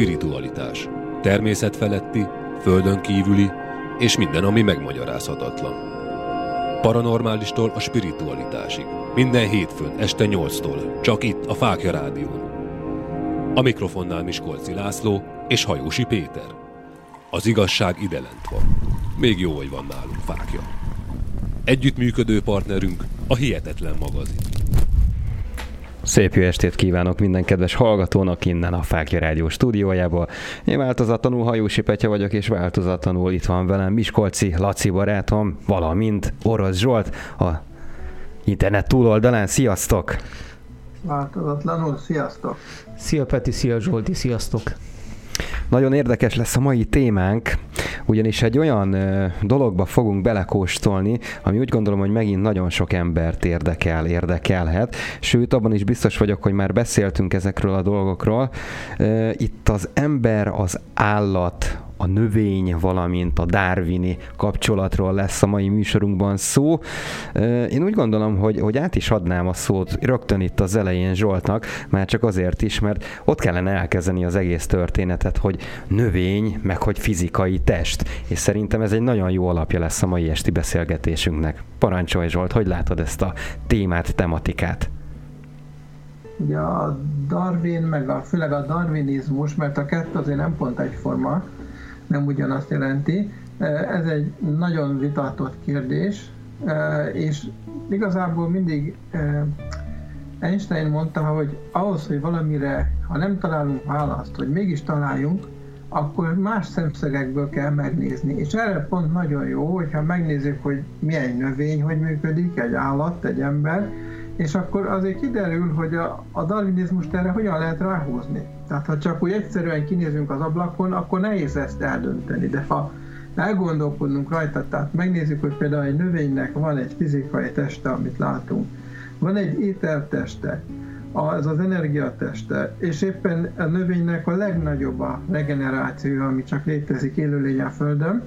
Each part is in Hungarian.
spiritualitás. Természetfeletti, földön kívüli, és minden, ami megmagyarázhatatlan. Paranormálistól a spiritualitásig. Minden hétfőn este 8-tól, csak itt a Fákja Rádión. A mikrofonnál Miskolci László és Hajósi Péter. Az igazság ide lent van. Még jó, hogy van nálunk Fákja. Együttműködő partnerünk a Hihetetlen magazin. Szép jó estét kívánok minden kedves hallgatónak innen a Fákja Rádió stúdiójából. Én változatlanul Hajósi Petya vagyok, és változatlanul itt van velem Miskolci Laci barátom, valamint Orosz Zsolt, a internet túloldalán. Sziasztok! Változatlanul, sziasztok! Szia Peti, szia Zsolti, sziasztok! Nagyon érdekes lesz a mai témánk, ugyanis egy olyan dologba fogunk belekóstolni, ami úgy gondolom, hogy megint nagyon sok embert érdekel, érdekelhet, sőt abban is biztos vagyok, hogy már beszéltünk ezekről a dolgokról. Itt az ember, az állat, a növény, valamint a Darwini kapcsolatról lesz a mai műsorunkban szó. Én úgy gondolom, hogy, hogy át is adnám a szót rögtön itt az elején Zsoltnak, már csak azért is, mert ott kellene elkezdeni az egész történetet, hogy növény, meg hogy fizikai test. És szerintem ez egy nagyon jó alapja lesz a mai esti beszélgetésünknek. Parancsolj Zsolt, hogy látod ezt a témát, tematikát? Ugye a Darwin, meg a, főleg a darwinizmus, mert a kettő azért nem pont egyforma, nem ugyanazt jelenti. Ez egy nagyon vitatott kérdés, és igazából mindig Einstein mondta, hogy ahhoz, hogy valamire, ha nem találunk választ, hogy mégis találjunk, akkor más szemszögekből kell megnézni. És erre pont nagyon jó, hogyha megnézzük, hogy milyen növény, hogy működik, egy állat, egy ember, és akkor azért kiderül, hogy a, a darwinizmust erre hogyan lehet ráhúzni. Tehát ha csak úgy egyszerűen kinézünk az ablakon, akkor nehéz ezt eldönteni, de ha elgondolkodunk rajta, tehát megnézzük, hogy például egy növénynek van egy fizikai teste, amit látunk, van egy ételteste, az az energiateste, és éppen a növénynek a legnagyobb a regeneráció, ami csak létezik élőlény a Földön.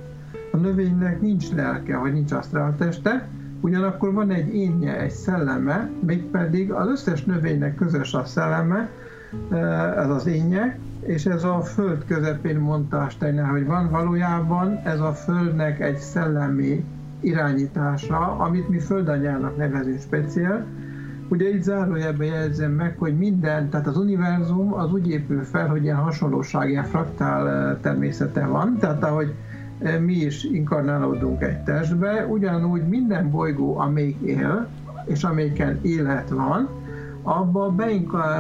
A növénynek nincs lelke, vagy nincs asztrálteste, ugyanakkor van egy énje, egy szelleme, mégpedig az összes növénynek közös a szelleme, ez az énje, és ez a föld közepén mondta Steiner, hogy van valójában ez a földnek egy szellemi irányítása, amit mi földanyának nevezünk speciál. Ugye itt zárójelben jelzem meg, hogy minden, tehát az univerzum az úgy épül fel, hogy ilyen hasonlóság, ilyen fraktál természete van, tehát ahogy mi is inkarnálódunk egy testbe, ugyanúgy minden bolygó, amelyik él, és amelyiken élet van, abba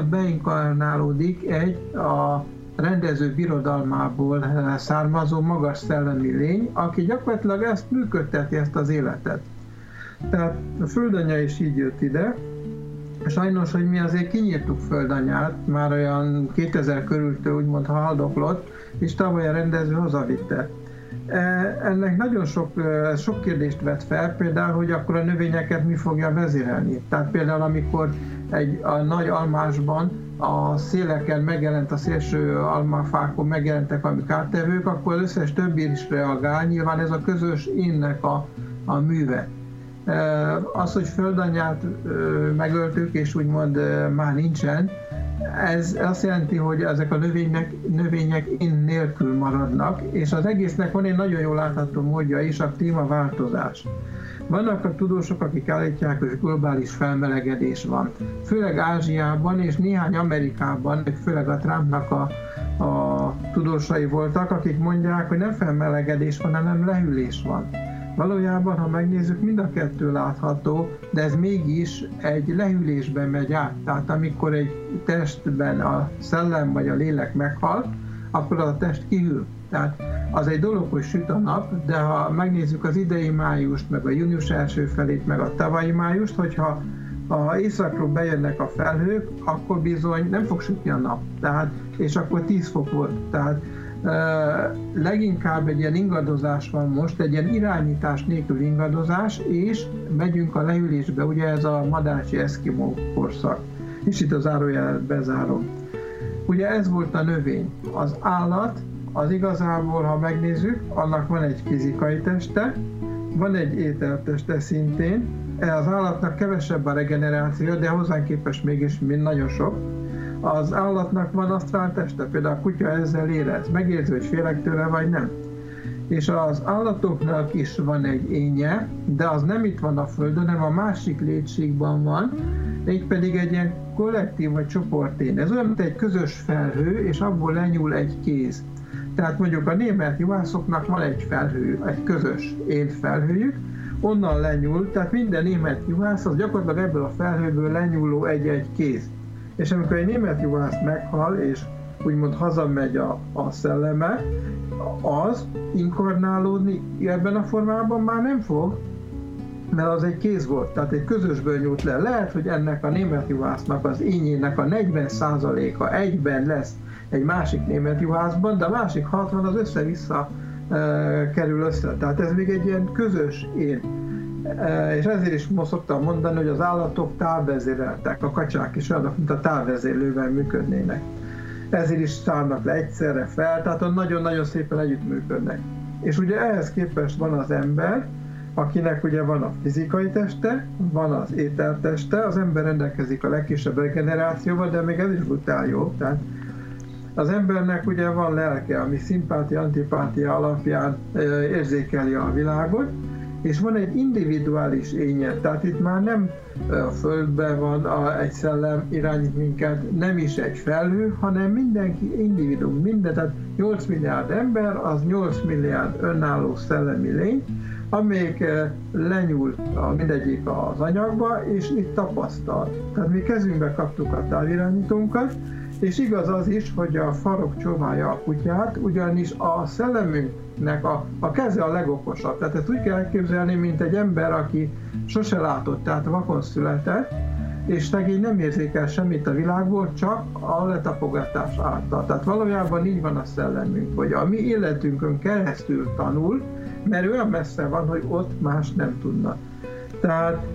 beinkarnálódik egy a rendező birodalmából származó magas szellemi lény, aki gyakorlatilag ezt működteti, ezt az életet. Tehát a földanya is így jött ide, Sajnos, hogy mi azért kinyírtuk földanyát, már olyan 2000 körültől úgymond haldoklott, és tavaly a rendező hazavitte. E, ennek nagyon sok, e, sok kérdést vet fel, például, hogy akkor a növényeket mi fogja vezérelni. Tehát például, amikor egy a nagy almásban a széleken megjelent a szélső almafákon megjelentek a kártevők, akkor az összes többi is reagál. Nyilván ez a közös énnek a, a műve. Az, hogy földanyát megöltük, és úgymond már nincsen, ez azt jelenti, hogy ezek a növények, növények én nélkül maradnak, és az egésznek van egy nagyon jól látható módja is, a klímaváltozás. Vannak a tudósok, akik állítják, hogy globális felmelegedés van. Főleg Ázsiában és néhány Amerikában, főleg a Trumpnak a, a tudósai voltak, akik mondják, hogy nem felmelegedés van, hanem lehűlés van. Valójában, ha megnézzük, mind a kettő látható, de ez mégis egy lehűlésben megy át. Tehát amikor egy testben a szellem vagy a lélek meghal, akkor a test kihűl. Tehát az egy dolog, hogy süt a nap, de ha megnézzük az idei májust, meg a június első felét, meg a tavalyi májust, hogyha ha északról bejönnek a felhők, akkor bizony nem fog sütni a nap. Tehát, és akkor 10 fok volt. Tehát leginkább egy ilyen ingadozás van most, egy ilyen irányítás nélkül ingadozás, és megyünk a lehűlésbe, ugye ez a madácsi eszkimó korszak. És itt az árójelet bezárom. Ugye ez volt a növény. Az állat, az igazából, ha megnézzük, annak van egy fizikai teste, van egy ételteste szintén, az állatnak kevesebb a regeneráció, de hozzánk képest mégis mind nagyon sok. az állatnak van asztrál teste, például a kutya ezzel érez, megérzi, hogy félek tőle, vagy nem. És az állatoknak is van egy énje, de az nem itt van a Földön, hanem a másik létségben van, így pedig egy ilyen kollektív vagy csoportén. Ez olyan, mint egy közös felhő, és abból lenyúl egy kéz. Tehát mondjuk a német juhászoknak van egy felhő, egy közös én felhőjük, onnan lenyúl, tehát minden német juhász az gyakorlatilag ebből a felhőből lenyúló egy-egy kéz. És amikor egy német juhász meghal, és úgymond hazamegy a, a szelleme, az inkarnálódni ebben a formában már nem fog, mert az egy kéz volt, tehát egy közösből nyújt le. Lehet, hogy ennek a német juhásznak az ényének a 40%-a egyben lesz egy másik német juhászban, de a másik 60 az össze-vissza e, kerül össze. Tehát ez még egy ilyen közös én. E, és ezért is most szoktam mondani, hogy az állatok távvezéreltek, a kacsák is olyanok, mint a távvezérlővel működnének. Ezért is szállnak le egyszerre fel, tehát nagyon-nagyon szépen együttműködnek. És ugye ehhez képest van az ember, akinek ugye van a fizikai teste, van az ételteste, az ember rendelkezik a legkisebb regenerációval, de még ez is brutál jó, tehát az embernek ugye van lelke, ami szimpátia, antipátia alapján érzékeli a világot, és van egy individuális énje, tehát itt már nem a Földben van a, egy szellem irányít minket, nem is egy felhő, hanem mindenki individuum, minden, tehát 8 milliárd ember, az 8 milliárd önálló szellemi lény, amelyik lenyúl a mindegyik az anyagba, és itt tapasztal. Tehát mi kezünkbe kaptuk a távirányítónkat, és igaz az is, hogy a farok csóválja a kutyát, ugyanis a szellemünknek a, a keze a legokosabb. Tehát ezt úgy kell elképzelni, mint egy ember, aki sose látott, tehát vakon született, és szegény nem érzékel semmit a világból, csak a letapogatás által. Tehát valójában így van a szellemünk, hogy a mi életünkön keresztül tanul, mert olyan messze van, hogy ott más nem tudna. Tehát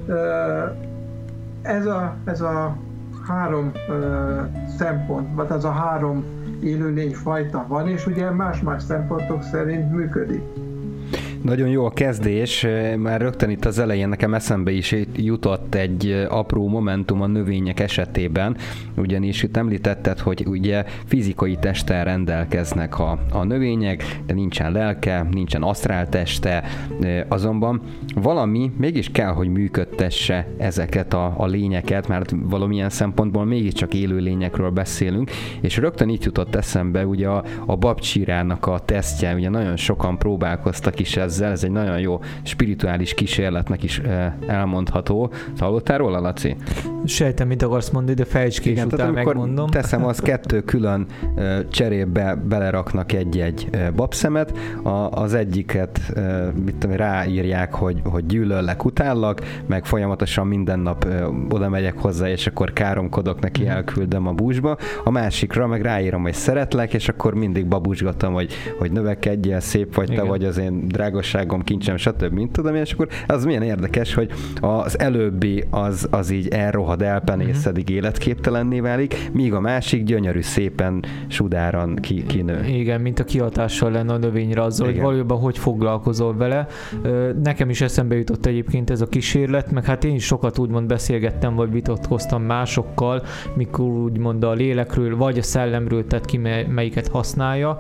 ez a, ez a három szempont, vagy az a három élőlényfajta van, és ugye más-más szempontok szerint működik. Nagyon jó a kezdés, már rögtön itt az elején nekem eszembe is jutott egy apró momentum a növények esetében, ugyanis itt említetted, hogy ugye fizikai testtel rendelkeznek a, a növények, de nincsen lelke, nincsen asztrál teste, azonban valami mégis kell, hogy működtesse ezeket a, a lényeket, mert valamilyen szempontból mégiscsak élő lényekről beszélünk, és rögtön itt jutott eszembe ugye a, a babcsirának a tesztje, ugye nagyon sokan próbálkoztak is ezzel, ez egy nagyon jó spirituális kísérletnek is elmondható. Hallottál róla, Laci? Sejtem, mit akarsz mondani, de fejtsd ki, Igen, és utána megmondom. teszem, az kettő külön cserébe beleraknak egy-egy babszemet, a, az egyiket mit tudom, ráírják, hogy, hogy gyűlöllek, utállak, meg folyamatosan minden nap oda megyek hozzá, és akkor káromkodok neki, mhm. elküldöm a búzsba. A másikra meg ráírom, hogy szeretlek, és akkor mindig babusgatom, hogy, hogy növekedjél, szép vagy, Igen. te vagy az én drága drágosságom, kincsem, stb. mint tudom én, és akkor az milyen érdekes, hogy az előbbi az, az így elrohad, elpenészedik, uh-huh. életképtelenné válik, míg a másik gyönyörű, szépen sudáran ki, kinő. Igen, mint a kihatással lenne a növényre azzal, Igen. hogy valójában hogy foglalkozol vele. Nekem is eszembe jutott egyébként ez a kísérlet, meg hát én is sokat úgymond beszélgettem, vagy vitatkoztam másokkal, mikor úgymond a lélekről, vagy a szellemről, tehát ki melyiket használja.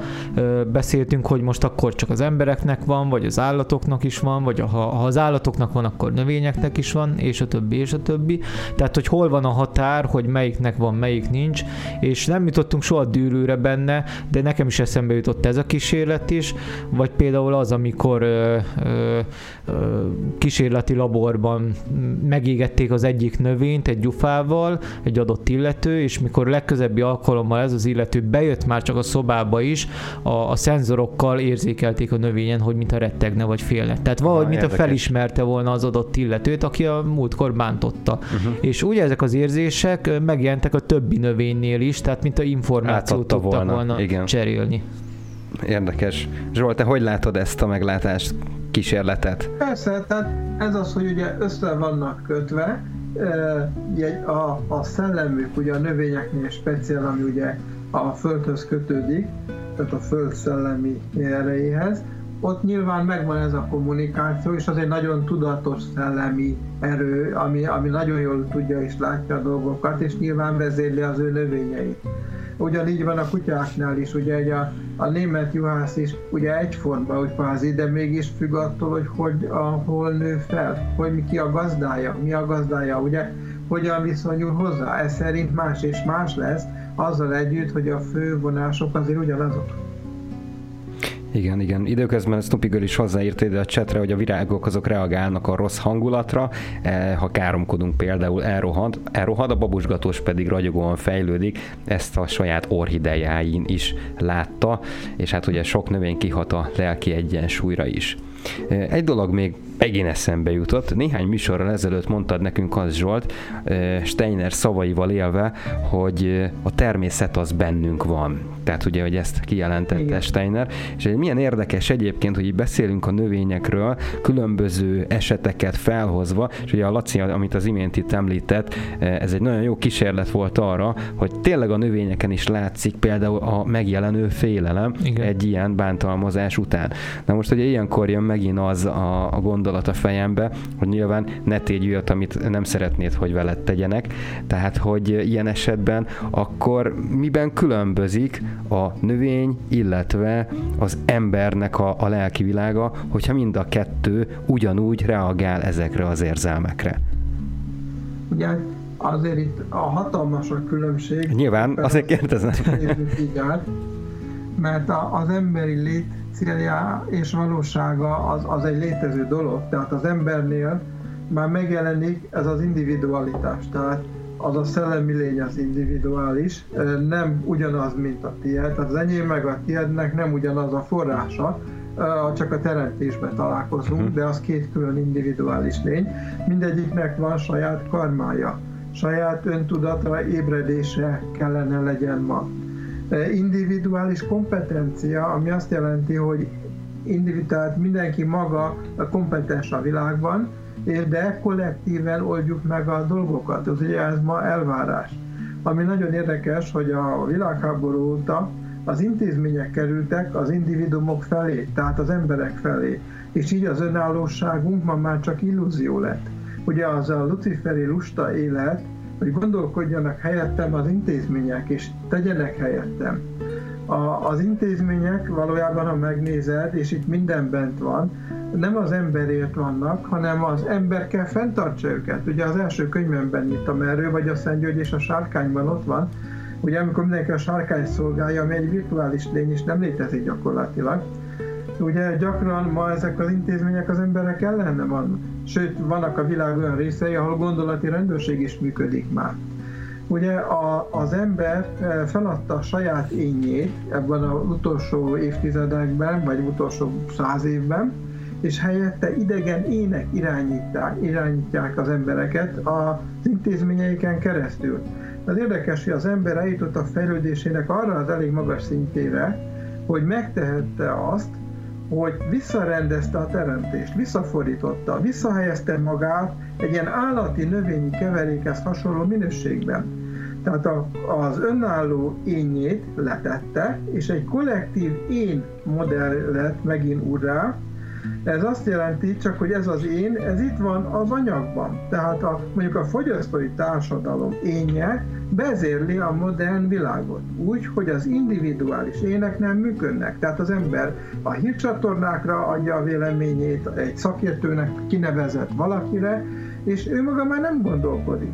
Beszéltünk, hogy most akkor csak az embereknek van, vagy az állatoknak is van, vagy ha, ha az állatoknak van, akkor növényeknek is van, és a többi, és a többi. Tehát, hogy hol van a határ, hogy melyiknek van, melyik nincs, és nem jutottunk soha dűrőre benne, de nekem is eszembe jutott ez a kísérlet is, vagy például az, amikor ö, ö, ö, kísérleti laborban megégették az egyik növényt egy gyufával, egy adott illető, és mikor legközebbi alkalommal ez az illető bejött már csak a szobába is, a, a szenzorokkal érzékelték a növényen, hogy mint a rettegne vagy félne. Tehát valahogy, ah, mint a felismerte volna az adott illetőt, aki a múltkor bántotta. Uh-huh. És ugye ezek az érzések megjelentek a többi növénynél is, tehát mint a információt tudtak volna, volna Igen. cserélni. Érdekes. Zsolt, te hogy látod ezt a meglátást, kísérletet? Persze, tehát ez az, hogy ugye össze vannak kötve, a, a szellemük ugye a növényeknél speciál, ami ugye a földhöz kötődik, tehát a föld szellemi erejéhez, ott nyilván megvan ez a kommunikáció, és az egy nagyon tudatos szellemi erő, ami, ami nagyon jól tudja és látja a dolgokat, és nyilván vezérli az ő növényeit. Ugyanígy van a kutyáknál is, ugye egy a, a német juhász is ugye egyforma, úgy kvázi, de mégis függ attól, hogy, hogy a, hol nő fel, hogy ki a gazdája, mi a gazdája, ugye hogyan viszonyul hozzá. Ez szerint más és más lesz, azzal együtt, hogy a fő vonások azért ugyanazok. Igen, igen. Időközben Snoopy Girl is hozzáírt ide a csetre, hogy a virágok azok reagálnak a rossz hangulatra, e, ha káromkodunk például elrohad, elrohad, a babusgatós pedig ragyogóan fejlődik, ezt a saját orhidejáin is látta, és hát ugye sok növény kihat a lelki egyensúlyra is. Egy dolog még megint eszembe jutott. Néhány műsorral ezelőtt mondtad nekünk az Zsolt, Steiner szavaival élve, hogy a természet az bennünk van. Tehát ugye, hogy ezt kijelentette Igen. Steiner. És milyen érdekes egyébként, hogy így beszélünk a növényekről, különböző eseteket felhozva, és ugye a Laci, amit az imént itt említett, ez egy nagyon jó kísérlet volt arra, hogy tényleg a növényeken is látszik például a megjelenő félelem Igen. egy ilyen bántalmazás után. Na most ugye ilyenkor jön megint az a, a gondolat, a fejembe, hogy nyilván ne tégy olyat, amit nem szeretnéd, hogy veled tegyenek. Tehát, hogy ilyen esetben akkor miben különbözik a növény, illetve az embernek a, a lelki világa, hogyha mind a kettő ugyanúgy reagál ezekre az érzelmekre? Ugye azért itt a hatalmas a különbség. Nyilván, azért kérdezem. Mert az emberi lét célja és valósága az, az egy létező dolog, tehát az embernél már megjelenik ez az individualitás, tehát az a szellemi lény az individuális, nem ugyanaz, mint a tiéd, tehát az enyém meg a tiédnek nem ugyanaz a forrása, csak a teremtésben találkozunk, mhm. de az két külön individuális lény. Mindegyiknek van saját karmája, saját öntudatra, ébredése kellene legyen ma individuális kompetencia, ami azt jelenti, hogy individuális, mindenki maga kompetens a világban, de kollektíven oldjuk meg a dolgokat. Ez ugye ez ma elvárás. Ami nagyon érdekes, hogy a világháború óta az intézmények kerültek az individumok felé, tehát az emberek felé, és így az önállóságunk ma már csak illúzió lett. Ugye az a luciferi lusta élet, hogy gondolkodjanak helyettem az intézmények, és tegyenek helyettem. A, az intézmények valójában, ha megnézed, és itt minden bent van, nem az emberért vannak, hanem az ember kell fenntartsa őket. Ugye az első könyvemben írtam erről, vagy a Szent György és a sárkányban ott van, ugye amikor mindenki a sárkány szolgálja, ami egy virtuális lény, és nem létezik gyakorlatilag, ugye gyakran ma ezek az intézmények az emberek ellen van. Sőt, vannak a világ olyan részei, ahol gondolati rendőrség is működik már. Ugye a, az ember eh, feladta a saját ényét ebben az utolsó évtizedekben, vagy utolsó száz évben, és helyette idegen ének irányítják, irányítják az embereket az intézményeiken keresztül. Az érdekes, hogy az ember eljutott a fejlődésének arra az elég magas szintjére, hogy megtehette azt, hogy visszarendezte a teremtést, visszafordította, visszahelyezte magát egy ilyen állati növényi keverékhez hasonló minőségben. Tehát a, az önálló ényét letette, és egy kollektív én modell lett megint urrá, ez azt jelenti csak, hogy ez az én, ez itt van az anyagban. Tehát a, mondjuk a fogyasztói társadalom énje vezérli a modern világot. Úgy, hogy az individuális ének nem működnek. Tehát az ember a hírcsatornákra adja a véleményét, egy szakértőnek kinevezett valakire, és ő maga már nem gondolkodik.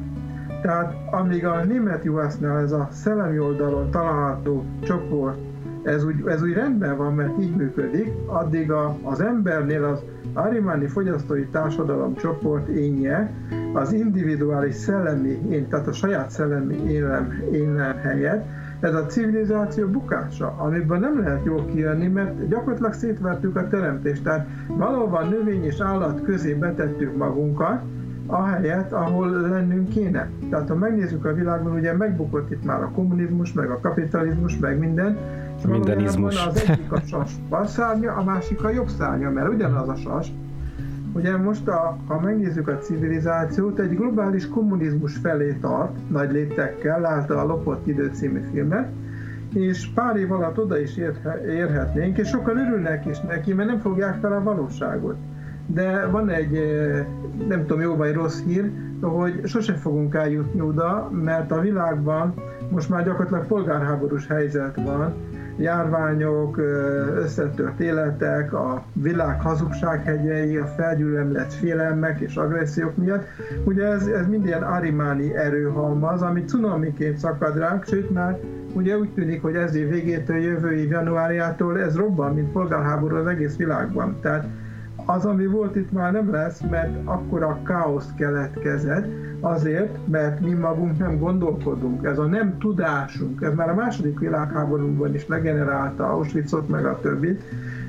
Tehát amíg a német juhásznál ez a szellemi oldalon található csoport ez úgy, ez úgy rendben van, mert így működik, addig a, az embernél az Arimáni fogyasztói társadalom csoport énje az individuális szellemi én, tehát a saját szellemi élem, élem helyett, ez a civilizáció bukása, amiből nem lehet jól kijönni, mert gyakorlatilag szétvertük a teremtést. Tehát valóban növény és állat közé betettük magunkat, ahelyett, ahol lennünk kéne. Tehát ha megnézzük a világban, ugye megbukott itt már a kommunizmus, meg a kapitalizmus, meg minden, Mindenizmus. Az egyik a sas bal szárnya, a másik a jobb szárnya, mert ugyanaz a sas. Ugye most, a, ha megnézzük a civilizációt, egy globális kommunizmus felé tart, nagy léptekkel, látta a Lopott idő című filmet, és pár év alatt oda is érhetnénk, és sokan örülnek is neki, mert nem fogják fel a valóságot. De van egy, nem tudom, jó vagy rossz hír, hogy sosem fogunk eljutni oda, mert a világban most már gyakorlatilag polgárháborús helyzet van, járványok, összetört életek, a világ hazugsághegyei, a felgyűlömlett félelmek és agressziók miatt. Ugye ez, ez mind ilyen arimáni erőhalmaz, ami cunamiként szakad ránk, sőt már ugye úgy tűnik, hogy ez év végétől, jövő év januárjától ez robban, mint polgárháború az egész világban. Tehát az, ami volt itt már nem lesz, mert akkor a káosz keletkezett, azért, mert mi magunk nem gondolkodunk. Ez a nem tudásunk, ez már a második világháborúban is legenerálta Auschwitzot, meg a többit,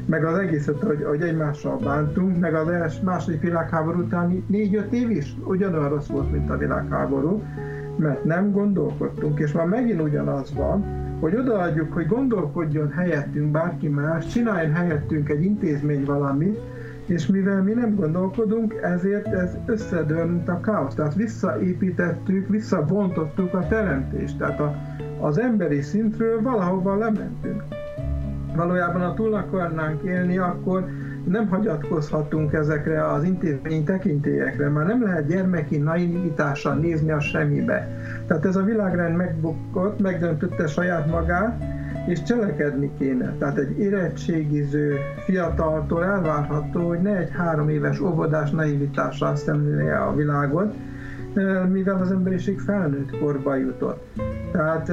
meg az egészet, hogy, hogy egymással bántunk, meg az els, második világháború utáni négy-öt év is ugyanolyan rossz volt, mint a világháború, mert nem gondolkodtunk, és már megint ugyanaz van, hogy odaadjuk, hogy gondolkodjon helyettünk bárki más, csináljon helyettünk egy intézmény valamit, és mivel mi nem gondolkodunk, ezért ez összedönt a káosz. Tehát visszaépítettük, visszabontottuk a teremtést. Tehát a, az emberi szintről valahova lementünk. Valójában, ha túl akarnánk élni, akkor nem hagyatkozhatunk ezekre az intézményi tekintélyekre, már nem lehet gyermeki naivitással nézni a semmibe. Tehát ez a világrend megbukott, megdöntötte saját magát, és cselekedni kéne. Tehát egy érettségiző fiataltól elvárható, hogy ne egy három éves óvodás naivitással szemlélje a világot, mivel az emberiség felnőtt korba jutott. Tehát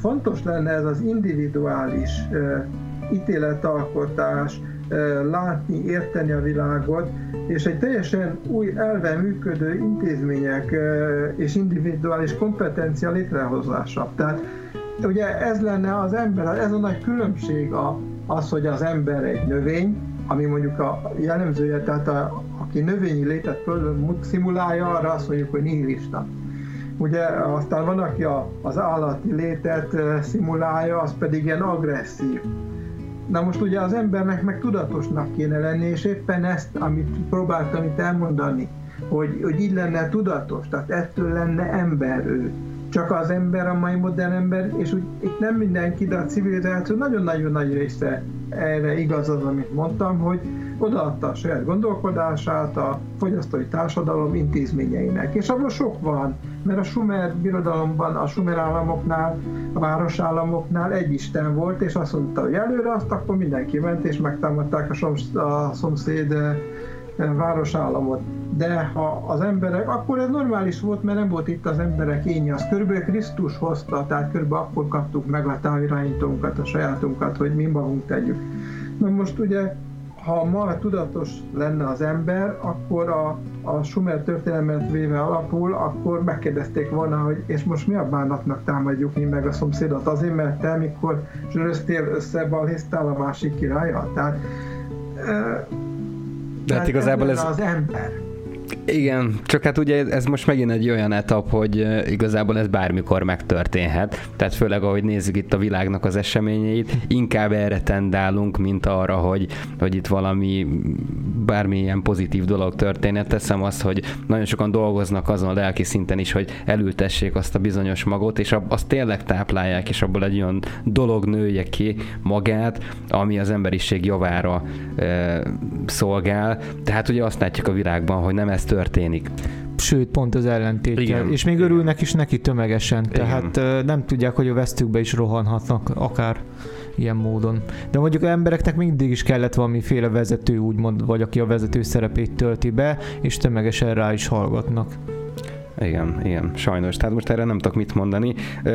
fontos lenne ez az individuális ítéletalkotás, látni, érteni a világot, és egy teljesen új elve működő intézmények és individuális kompetencia létrehozása. Tehát ugye ez lenne az ember, ez a nagy különbség a, az, hogy az ember egy növény, ami mondjuk a jellemzője, tehát a, aki növényi létet szimulálja, arra azt mondjuk, hogy nihilista. Ugye aztán van, aki a, az állati létet szimulálja, az pedig ilyen agresszív. Na most ugye az embernek meg tudatosnak kéne lenni, és éppen ezt, amit próbáltam itt elmondani, hogy, hogy így lenne tudatos, tehát ettől lenne ember ő csak az ember, a mai modern ember, és úgy itt nem mindenki, de a civilizáció nagyon-nagyon nagy része erre igaz az, amit mondtam, hogy odaadta a saját gondolkodását a fogyasztói társadalom intézményeinek. És abban sok van, mert a Sumer birodalomban, a Sumer államoknál, a városállamoknál egy Isten volt, és azt mondta, hogy előre azt, akkor mindenki ment, és megtámadták a, a szomszéd városállamot de ha az emberek, akkor ez normális volt, mert nem volt itt az emberek énje, az körülbelül Krisztus hozta, tehát körülbelül akkor kaptuk meg a távirányítónkat, a sajátunkat, hogy mi magunk tegyük. Na most ugye, ha ma tudatos lenne az ember, akkor a, a Sumer történelmet véve alapul, akkor megkérdezték volna, hogy és most mi a bánatnak támadjuk mi meg a szomszédot? Azért, mert te mikor zsöröztél össze, balhéztál a másik királya? Tehát, de hát igazából ez... Az ember. Igen, csak hát ugye ez most megint egy olyan etap, hogy igazából ez bármikor megtörténhet. Tehát főleg ahogy nézzük itt a világnak az eseményeit, inkább erre tendálunk, mint arra, hogy, hogy itt valami bármilyen pozitív dolog történhet. Teszem azt, hogy nagyon sokan dolgoznak azon a lelki szinten is, hogy elültessék azt a bizonyos magot, és azt tényleg táplálják, és abból egy olyan dolog nője ki magát, ami az emberiség javára e, szolgál. Tehát ugye azt látjuk a világban, hogy nem ez történik sőt, pont az ellentétje. Igen. És még örülnek is neki tömegesen, Igen. tehát nem tudják, hogy a vesztükbe is rohanhatnak akár ilyen módon. De mondjuk embereknek mindig is kellett valamiféle vezető, úgymond, vagy aki a vezető szerepét tölti be, és tömegesen rá is hallgatnak. Igen, igen, sajnos. Tehát most erre nem tudok mit mondani.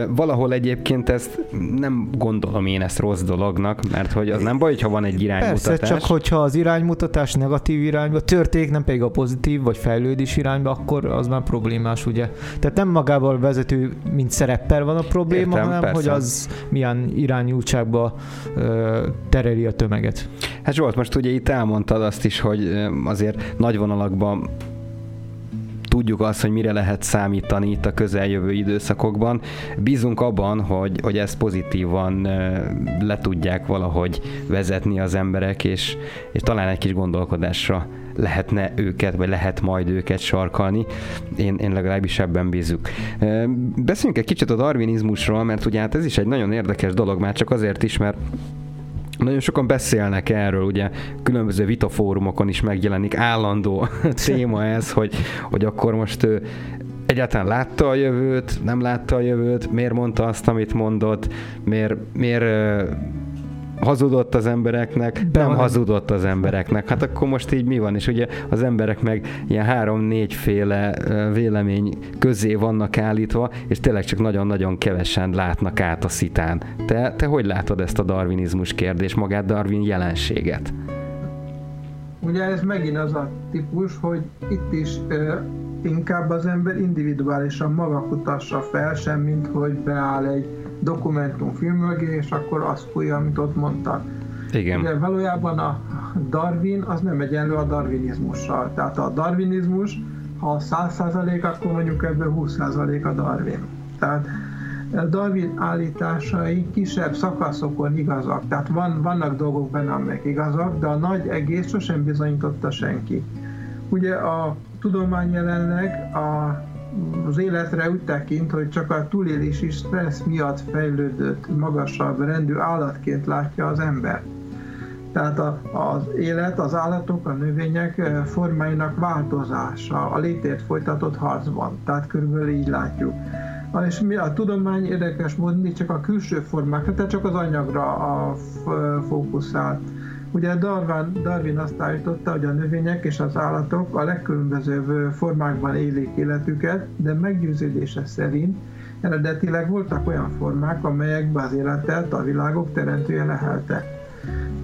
Valahol egyébként ezt nem gondolom én ezt rossz dolognak, mert hogy az nem baj, hogyha van egy iránymutatás. Persze, csak hogyha az iránymutatás negatív irányba történik, nem pedig a pozitív vagy fejlődés irányba, akkor az már problémás, ugye? Tehát nem magával vezető, mint szereppel van a probléma, Értem, hanem persze. hogy az milyen irányultságba tereli a tömeget. Hát Zsolt, most ugye itt elmondtad azt is, hogy azért nagy vonalakban tudjuk azt, hogy mire lehet számítani itt a közeljövő időszakokban. Bízunk abban, hogy, hogy ezt pozitívan le tudják valahogy vezetni az emberek, és, és talán egy kis gondolkodásra lehetne őket, vagy lehet majd őket sarkalni. Én, én legalábbis ebben bízunk. Beszéljünk egy kicsit a darwinizmusról, mert ugye hát ez is egy nagyon érdekes dolog, már csak azért is, mert nagyon sokan beszélnek erről, ugye különböző vitafórumokon is megjelenik állandó téma ez, hogy, hogy akkor most ő egyáltalán látta a jövőt, nem látta a jövőt, miért mondta azt, amit mondott, miért, miért hazudott az embereknek, De nem van. hazudott az embereknek. Hát akkor most így mi van? És ugye az emberek meg ilyen három-négy féle vélemény közé vannak állítva, és tényleg csak nagyon-nagyon kevesen látnak át a szitán. Te, te hogy látod ezt a darwinizmus kérdés, magát Darwin jelenséget? Ugye ez megint az a típus, hogy itt is ö, inkább az ember individuálisan maga kutassa fel, sem mint hogy beáll egy dokumentumfilm mögé, és akkor azt fújja, amit ott mondtak. Igen. Ugye valójában a Darwin az nem egyenlő a darwinizmussal. Tehát a darwinizmus, ha 100% akkor mondjuk ebből 20% a Darwin. Tehát Darwin állításai kisebb szakaszokon igazak, tehát van, vannak dolgok benne, amelyek igazak, de a nagy egész sosem bizonyította senki. Ugye a tudomány jelenleg a az életre úgy tekint, hogy csak a túlélési stressz miatt fejlődött magasabb rendű állatként látja az ember. Tehát a, az élet, az állatok, a növények formáinak változása a létért folytatott harcban. Tehát körülbelül így látjuk. És mi a tudomány érdekes módon csak a külső formákra, tehát csak az anyagra a fókuszál. Ugye Darwin, Darwin azt állította, hogy a növények és az állatok a legkülönbözőbb formákban élik életüket, de meggyőződése szerint eredetileg voltak olyan formák, amelyekben az életet a világok teremtője lehelte.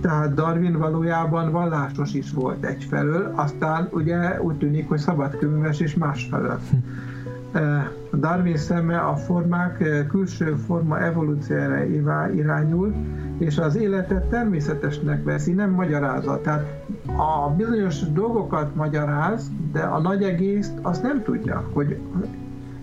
Tehát Darwin valójában vallásos is volt egyfelől, aztán ugye úgy tűnik, hogy szabadkönyves is másfelől. Eh, Darwin szeme a formák eh, külső forma evolúciójára irányul, és az életet természetesnek veszi, nem magyarázat. Tehát a bizonyos dolgokat magyaráz, de a nagy egészt azt nem tudja, hogy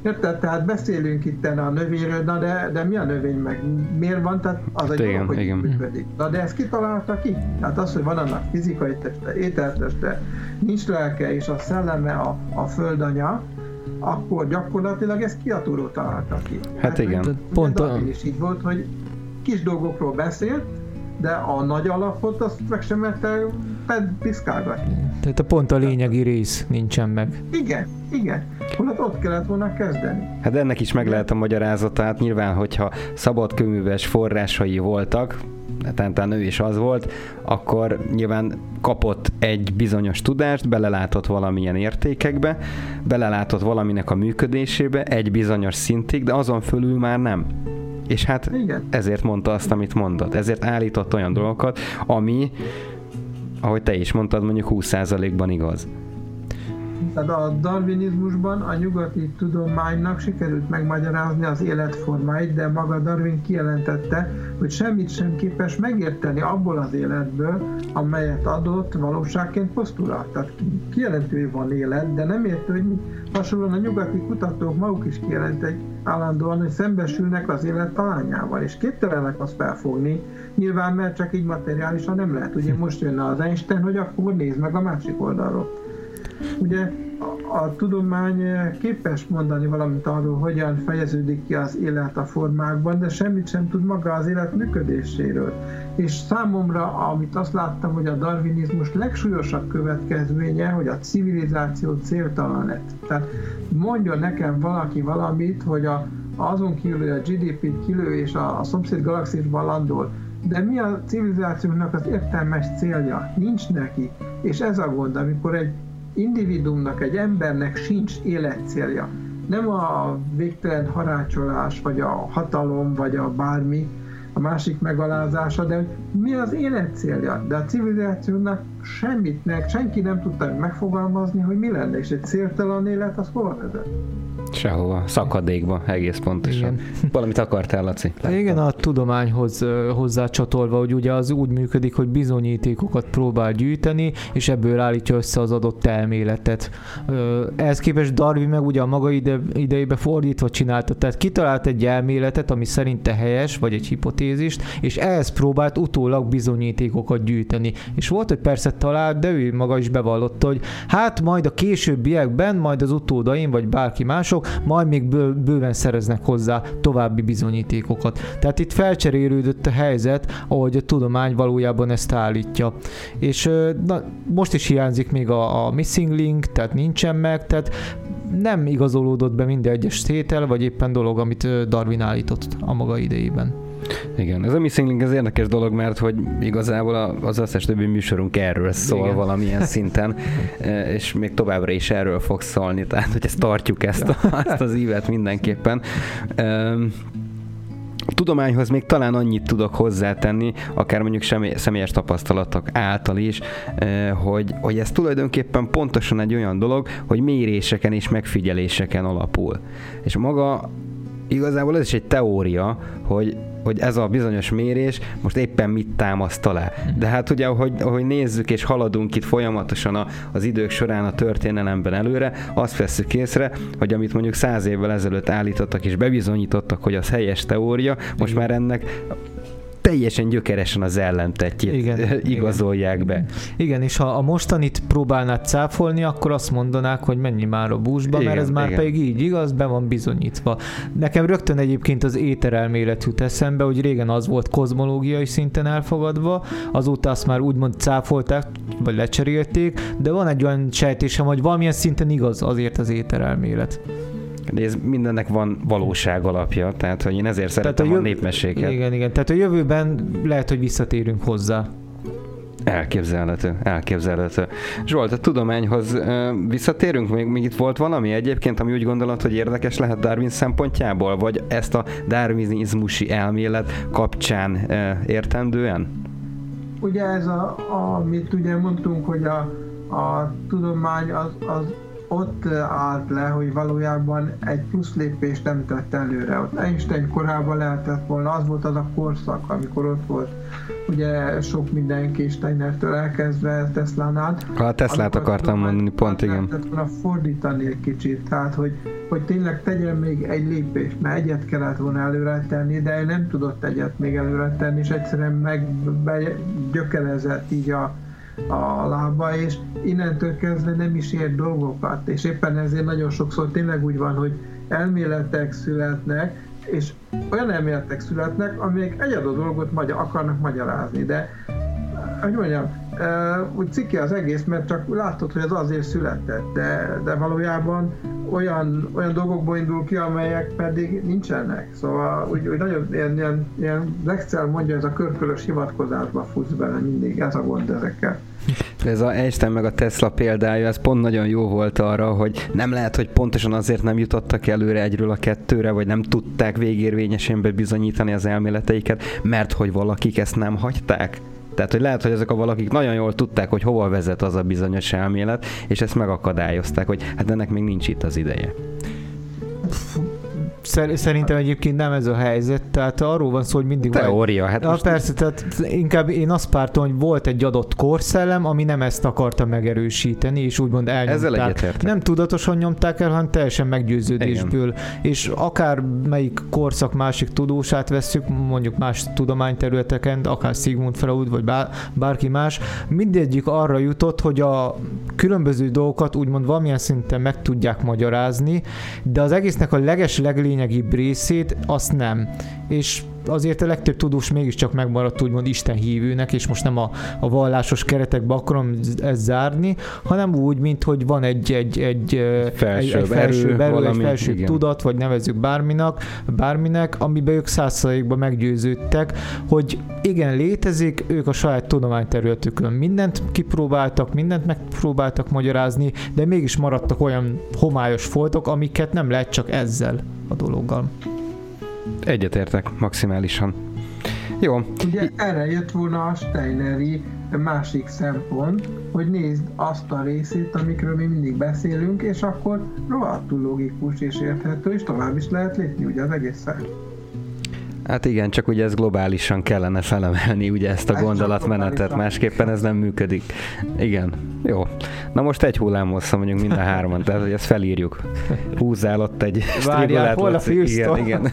Érted? Tehát beszélünk itt a növényről, na de, de mi a növény meg? Miért van? Tehát az egy dolog, hogy igen. működik. Na de ezt kitalálta ki? Tehát az, hogy van annak fizikai teste, ételteste, nincs lelke és a szelleme a, a földanya, akkor gyakorlatilag ezt kiatúró találta ki. Hát, hát igen. Pont a... is így volt, hogy kis dolgokról beszélt, de a nagy alapot azt meg sem merte piszkálgatni. Tehát a pont a lényegi rész nincsen meg. Igen, igen. Holott ott kellett volna kezdeni. Hát ennek is meg lehet a magyarázatát. Nyilván, hogyha szabadkőműves forrásai voltak, netán ő is az volt, akkor nyilván kapott egy bizonyos tudást, belelátott valamilyen értékekbe, belelátott valaminek a működésébe egy bizonyos szintig, de azon fölül már nem. És hát Igen. ezért mondta azt, amit mondott. Ezért állított olyan dolgokat, ami, ahogy te is mondtad, mondjuk 20%-ban igaz. Tehát a darwinizmusban a nyugati tudománynak sikerült megmagyarázni az életformáit, de maga Darwin kijelentette, hogy semmit sem képes megérteni abból az életből, amelyet adott valóságként posztulat. Tehát kijelentő, van élet, de nem értő, hogy hasonlóan a nyugati kutatók maguk is kijelentek állandóan, hogy szembesülnek az élet talányával, és képtelenek azt felfogni, nyilván mert csak így materiálisan nem lehet. Ugye most jönne az Einstein, hogy akkor nézd meg a másik oldalról. Ugye a, a tudomány képes mondani valamit arról, hogyan fejeződik ki az élet a formákban, de semmit sem tud maga az élet működéséről. És számomra, amit azt láttam, hogy a darwinizmus legsúlyosabb következménye, hogy a civilizáció céltalan lett. Tehát mondjon nekem valaki valamit, hogy a, azon kívül, hogy a GDP-t kilő és a, a szomszéd galaxisban landol, de mi a civilizációnak az értelmes célja? Nincs neki. És ez a gond, amikor egy individumnak, egy embernek sincs életcélja. Nem a végtelen harácsolás, vagy a hatalom, vagy a bármi, a másik megalázása, de mi az élet célja? De a civilizációnak semmit, meg, senki nem tudta megfogalmazni, hogy mi lenne, és egy céltalan élet az hova vezet? Sehova, szakadékba, egész pontosan. Igen. Valamit akartál, Laci? Láttam. Igen, a tudományhoz hozzá csatolva, hogy ugye az úgy működik, hogy bizonyítékokat próbál gyűjteni, és ebből állítja össze az adott elméletet. Ehhez képest Darwin meg ugye a maga ide, idejébe fordítva csinálta, tehát kitalált egy elméletet, ami szerinte helyes, vagy egy hipotézist, és ehhez próbált utólag bizonyítékokat gyűjteni. És volt, hogy persze talált, de ő maga is bevallotta, hogy hát majd a későbbiekben, majd az utódaim, vagy bárki mások majd még bő, bőven szereznek hozzá további bizonyítékokat. Tehát itt felcserélődött a helyzet, ahogy a tudomány valójában ezt állítja. És na, most is hiányzik még a, a missing link, tehát nincsen meg, tehát nem igazolódott be minden egyes tétel, vagy éppen dolog, amit Darwin állított a maga idejében. Igen, ez a Missing Link az érdekes dolog, mert hogy igazából az összes többi műsorunk erről szól Igen. valamilyen szinten, e, és még továbbra is erről fog szólni, tehát hogy ezt tartjuk ezt, a, ezt az ívet mindenképpen. Tudományhoz még talán annyit tudok hozzátenni, akár mondjuk személyes tapasztalatok által is, e, hogy, hogy ez tulajdonképpen pontosan egy olyan dolog, hogy méréseken és megfigyeléseken alapul. És maga igazából ez is egy teória, hogy hogy ez a bizonyos mérés most éppen mit támaszt alá. De hát ugye, ahogy, ahogy nézzük és haladunk itt folyamatosan a, az idők során a történelemben előre, azt veszük észre, hogy amit mondjuk száz évvel ezelőtt állítottak és bebizonyítottak, hogy az helyes teória, most már ennek teljesen gyökeresen az ellentetjét igen, igazolják igen. be. Igen, és ha a mostanit próbálnád cáfolni, akkor azt mondanák, hogy menj már a búzsba, igen, mert ez már igen. pedig így igaz, be van bizonyítva. Nekem rögtön egyébként az éterelmélet jut eszembe, hogy régen az volt kozmológiai szinten elfogadva, azóta azt már úgymond cáfolták, vagy lecserélték, de van egy olyan sejtésem, hogy valamilyen szinten igaz azért az éterelmélet. De ez mindennek van valóság alapja, tehát hogy én ezért szeretem a, jöv... a népmeséket. Igen, igen, tehát a jövőben lehet, hogy visszatérünk hozzá. Elképzelhető, elképzelhető. Zsolt, a tudományhoz visszatérünk, még, még itt volt valami egyébként, ami úgy gondolod, hogy érdekes lehet Darwin szempontjából, vagy ezt a darwinizmusi elmélet kapcsán értendően? Ugye ez, a, amit ugye mondtunk, hogy a, a tudomány az, az ott állt le, hogy valójában egy plusz lépést nem tett előre. Ott Einstein korában lehetett volna, az volt az a korszak, amikor ott volt ugye sok mindenki Steinertől elkezdve Teslánál. Ha a Teslát akartam mondani, pont igen. Tehát volna fordítani egy kicsit, tehát hogy, hogy tényleg tegyen még egy lépést, mert egyet kellett volna előre tenni, de ő nem tudott egyet még előre tenni, és egyszerűen meggyökerezett így a, a lába, és innentől kezdve nem is ért dolgokat, és éppen ezért nagyon sokszor tényleg úgy van, hogy elméletek születnek, és olyan elméletek születnek, amelyek egy adott dolgot magyar, akarnak magyarázni, de hogy mondjam, úgy cikki az egész, mert csak látod, hogy ez azért született, de, de valójában olyan, olyan dolgokból indul ki, amelyek pedig nincsenek. Szóval úgy, úgy nagyon ilyen, ilyen, ilyen Lexel mondja, ez a körkörös hivatkozásba futsz bele mindig, ez a gond ezekkel. Ez a Einstein meg a Tesla példája, ez pont nagyon jó volt arra, hogy nem lehet, hogy pontosan azért nem jutottak előre egyről a kettőre, vagy nem tudták végérvényesen bebizonyítani az elméleteiket, mert hogy valakik ezt nem hagyták. Tehát, hogy lehet, hogy ezek a valakik nagyon jól tudták, hogy hova vezet az a bizonyos elmélet, és ezt megakadályozták, hogy hát ennek még nincs itt az ideje. Szerintem egyébként nem ez a helyzet, tehát arról van szó, hogy mindig... Teória, hát most... Persze, tehát inkább én azt pártom, hogy volt egy adott korszellem, ami nem ezt akarta megerősíteni, és úgymond elnyomták. Nem tudatosan nyomták el, hanem teljesen meggyőződésből. Igen. És akár melyik korszak másik tudósát vesszük, mondjuk más tudományterületeken, akár Sigmund Freud, vagy bár, bárki más, mindegyik arra jutott, hogy a különböző dolgokat úgymond valamilyen szinten meg tudják magyarázni, de az egésznek a leges leglényeg lényegibb részét, azt nem. És azért a legtöbb tudós mégiscsak megmaradt úgymond Isten hívőnek, és most nem a, a vallásos keretekbe akarom ezt zárni, hanem úgy, mint hogy van egy, egy, egy, felsőbb, egy, egy felsőbb erő, erő egy felsőbb igen. tudat, vagy nevezzük bárminak, bárminek, amiben ők százszerzalékban meggyőződtek, hogy igen, létezik, ők a saját tudományterületükön mindent kipróbáltak, mindent megpróbáltak magyarázni, de mégis maradtak olyan homályos foltok, amiket nem lehet csak ezzel a dologgal. Egyetértek maximálisan. Jó. Ugye erre jött volna a Steineri másik szempont, hogy nézd azt a részét, amikről mi mindig beszélünk, és akkor rohadtul logikus és érthető, és tovább is lehet lépni ugye az egészen. Hát igen, csak ugye ez globálisan kellene felemelni ugye ezt a ez gondolatmenetet, másképpen ez nem működik. Igen, jó. Na most egy hullám vagyunk mind a hárman, tehát hogy ezt felírjuk. Húzzál ott egy Várjál, hol a Igen, igen.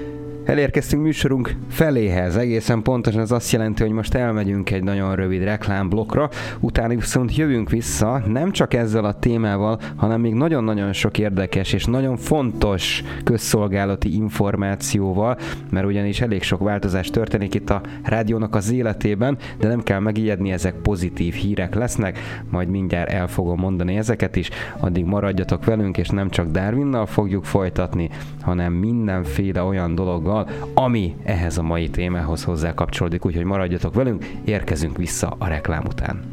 Elérkeztünk műsorunk feléhez, egészen pontosan ez azt jelenti, hogy most elmegyünk egy nagyon rövid reklámblokkra, utána viszont jövünk vissza, nem csak ezzel a témával, hanem még nagyon-nagyon sok érdekes és nagyon fontos közszolgálati információval, mert ugyanis elég sok változás történik itt a rádiónak az életében, de nem kell megijedni, ezek pozitív hírek lesznek, majd mindjárt el fogom mondani ezeket is, addig maradjatok velünk, és nem csak Darwinnal fogjuk folytatni, hanem mindenféle olyan dologgal, témával, ami ehhez a mai témához hozzá kapcsolódik, úgyhogy maradjatok velünk, érkezünk vissza a reklám után.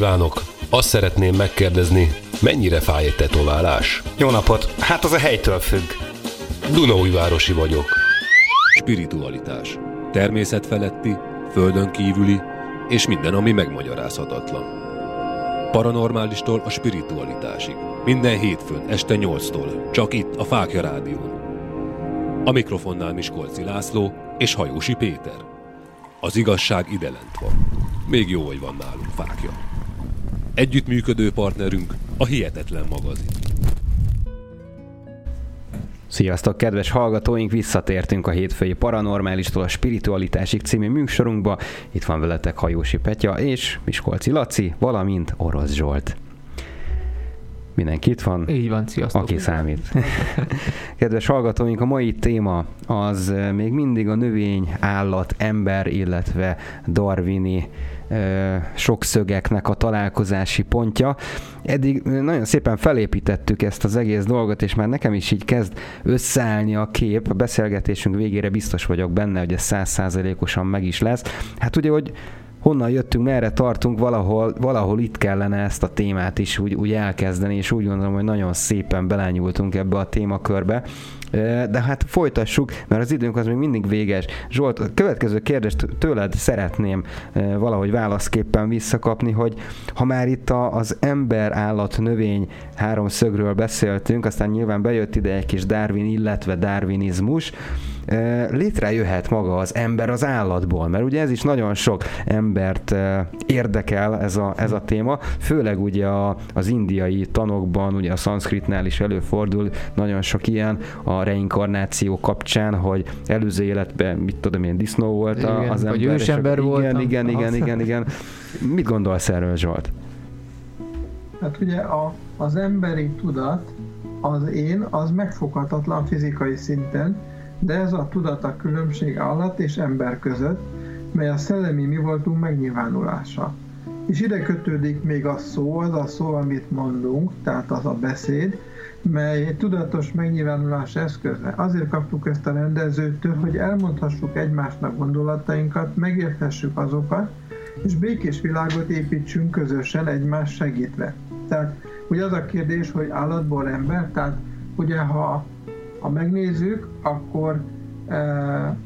Kívánok! Azt szeretném megkérdezni, mennyire fáj egy tetoválás? Jó napot! Hát az a helytől függ. Dunaújvárosi vagyok. Spiritualitás. Természet feletti, földön kívüli, és minden, ami megmagyarázhatatlan. Paranormálistól a spiritualitásig. Minden hétfőn este 8-tól, csak itt a Fákja Rádión. A mikrofonnál Miskolci László és Hajósi Péter. Az igazság ide lent van. Még jó, hogy van nálunk Fákja. Együttműködő partnerünk a Hihetetlen magazin. Sziasztok, kedves hallgatóink! Visszatértünk a hétfői Paranormálistól a Spiritualitásig című műsorunkba. Itt van veletek Hajósi Petya és Miskolci Laci, valamint Orosz Zsolt. Mindenki itt van? Így van, sziasztok. Aki számít. Kedves hallgatóink, a mai téma az még mindig a növény, állat, ember, illetve darwini sokszögeknek a találkozási pontja. Eddig nagyon szépen felépítettük ezt az egész dolgot, és már nekem is így kezd összeállni a kép. A beszélgetésünk végére biztos vagyok benne, hogy ez százszázalékosan meg is lesz. Hát ugye, hogy honnan jöttünk, merre tartunk, valahol, valahol itt kellene ezt a témát is úgy, úgy elkezdeni, és úgy gondolom, hogy nagyon szépen belenyúltunk ebbe a témakörbe. De hát folytassuk, mert az időnk az még mindig véges. Zsolt, a következő kérdést tőled szeretném valahogy válaszképpen visszakapni, hogy ha már itt az ember, állat, növény háromszögről beszéltünk, aztán nyilván bejött ide egy kis Darwin, illetve darwinizmus, létrejöhet maga az ember az állatból, mert ugye ez is nagyon sok embert érdekel ez a, ez a téma, főleg ugye a, az indiai tanokban, ugye a szanszkritnál is előfordul nagyon sok ilyen a reinkarnáció kapcsán, hogy előző életben, mit tudom én, disznó volt igen, az ember. Vagy ősember volt. Igen, igen, igen, igen, igen. Mit gondolsz erről, Zsolt? Hát ugye a, az emberi tudat, az én, az megfoghatatlan fizikai szinten, de ez a tudat a különbség állat és ember között, mely a szellemi mi voltunk megnyilvánulása. És ide kötődik még a szó, az a szó, amit mondunk, tehát az a beszéd, mely tudatos megnyilvánulás eszköze. Azért kaptuk ezt a rendezőtől, hogy elmondhassuk egymásnak gondolatainkat, megérthessük azokat, és békés világot építsünk közösen egymás segítve. Tehát ugye az a kérdés, hogy állatból ember, tehát ugye ha ha megnézzük, akkor e,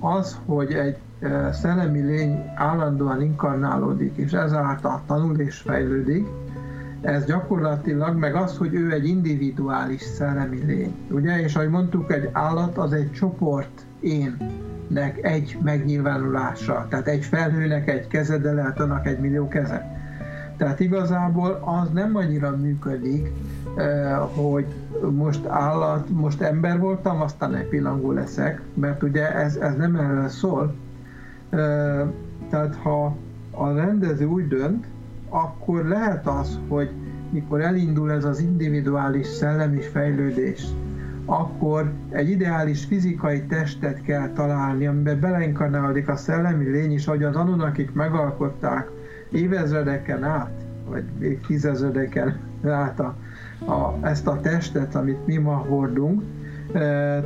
az, hogy egy e, szellemi lény állandóan inkarnálódik, és ezáltal tanul és fejlődik, ez gyakorlatilag, meg az, hogy ő egy individuális szellemi lény. Ugye, és ahogy mondtuk, egy állat az egy csoport énnek egy megnyilvánulása, tehát egy felhőnek egy keze, de lehet annak egy millió keze. Tehát igazából az nem annyira működik, hogy most állat, most ember voltam, aztán egy pillangó leszek, mert ugye ez, ez nem erről szól. Eh, tehát ha a rendező úgy dönt, akkor lehet az, hogy mikor elindul ez az individuális szellemi fejlődés, akkor egy ideális fizikai testet kell találni, amiben beleinkarnálódik a szellemi lény is, ahogy az Anunnakik megalkották évezredeken át, vagy még tízezredeken át a, a, ezt a testet, amit mi ma hordunk,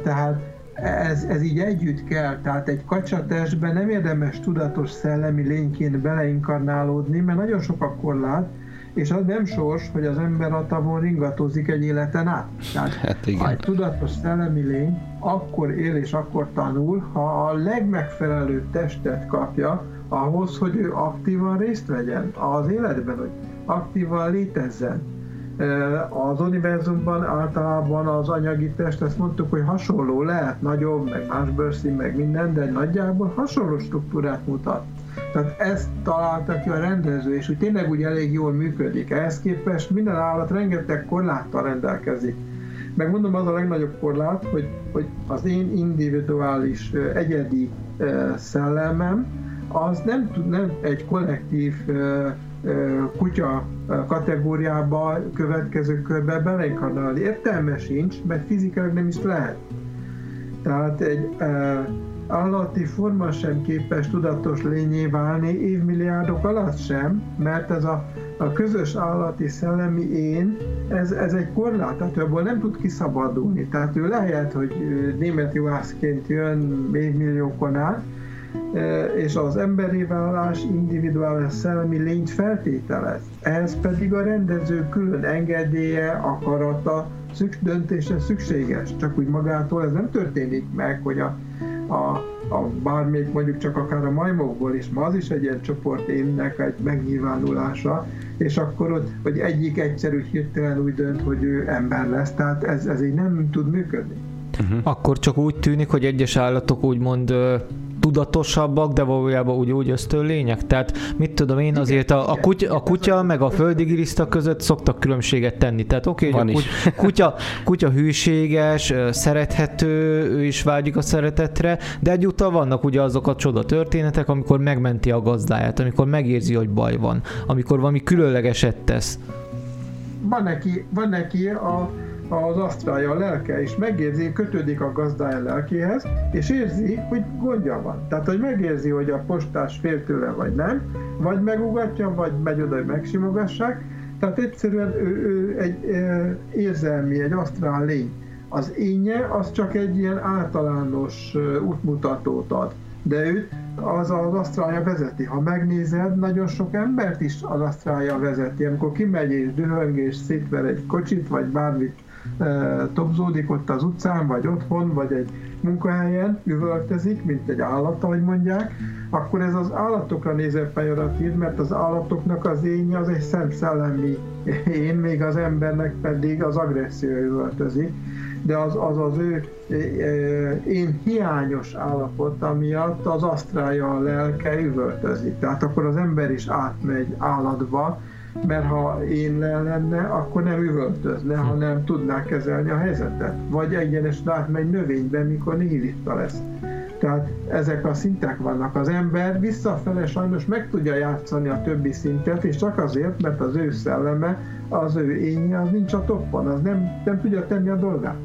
tehát ez, ez így együtt kell, tehát egy kacsatestben nem érdemes tudatos szellemi lényként beleinkarnálódni, mert nagyon sok a korlát, és az nem sors, hogy az ember a tavon ringatozik egy életen át. Tehát hát igen. ha egy tudatos szellemi lény akkor él és akkor tanul, ha a legmegfelelőbb testet kapja ahhoz, hogy ő aktívan részt vegyen az életben, hogy aktívan létezzen az univerzumban általában az anyagi test, ezt mondtuk, hogy hasonló, lehet nagyobb, meg más bőrszín, meg minden, de nagyjából hasonló struktúrát mutat. Tehát ezt találta ki a rendező, és úgy tényleg úgy elég jól működik. Ehhez képest minden állat rengeteg korláttal rendelkezik. Megmondom, az a legnagyobb korlát, hogy, hogy az én individuális, egyedi szellemem, az nem tud, nem egy kollektív kutya kategóriába következő körbe beleinkarnálni. Értelme sincs, mert fizikailag nem is lehet. Tehát egy állati forma sem képes tudatos lényé válni évmilliárdok alatt sem, mert ez a, a közös állati szellemi én, ez, ez egy korlát, tehát abból nem tud kiszabadulni. Tehát ő lehet, hogy német juhászként jön évmilliókon át, és az emberi válás individuális szellemi lényt feltételez. Ehhez pedig a rendező külön engedélye, akarata, szüks, döntése szükséges. Csak úgy magától ez nem történik meg, hogy a, a, a bármelyik mondjuk csak akár a majmokból is, ma az is egy ilyen csoport énnek egy megnyilvánulása, és akkor ott, hogy egyik egyszerű hirtelen úgy dönt, hogy ő ember lesz, tehát ez, ez így nem tud működni. Uh-huh. Akkor csak úgy tűnik, hogy egyes állatok úgymond tudatosabbak, de valójában úgy, úgy ösztönlények. Tehát mit tudom én, azért a, a, kutya, a kutya meg a földi giliszta között szoktak különbséget tenni. Tehát oké, okay, hogy a kutya, kutya hűséges, szerethető, ő is vágyik a szeretetre, de egyúttal vannak ugye azok a csoda történetek, amikor megmenti a gazdáját, amikor megérzi, hogy baj van, amikor valami különlegeset tesz. Van neki, van neki a az asztrálja, a lelke, és megérzi, kötődik a gazdája lelkéhez, és érzi, hogy gondja van. Tehát, hogy megérzi, hogy a postás fél tőle, vagy nem, vagy megugatja, vagy megy oda, hogy megsimogassák. Tehát egyszerűen ő, ő egy érzelmi, egy asztrál lény. Az énje az csak egy ilyen általános útmutatót ad de őt az az asztrálja vezeti. Ha megnézed, nagyon sok embert is az asztrálja vezeti. Amikor kimegy és dühöng és szétver egy kocsit, vagy bármit topzódik ott az utcán, vagy otthon, vagy egy munkahelyen üvöltezik, mint egy állat, ahogy mondják, akkor ez az állatokra nézve pejoratív, mert az állatoknak az énje az egy szent szellemi én, még az embernek pedig az agresszió üvöltözik, de az az, az ő én hiányos állapot, miatt az asztrája a lelke üvöltözik. Tehát akkor az ember is átmegy állatba, mert ha én lenne, akkor nem üvöltözne, hanem tudná kezelni a helyzetet. Vagy egyenesen átmegy növényben, mikor nihilista lesz. Tehát ezek a szintek vannak. Az ember visszafele sajnos meg tudja játszani a többi szintet, és csak azért, mert az ő szelleme, az ő énje, az nincs a toppon, az nem, nem tudja tenni a dolgát.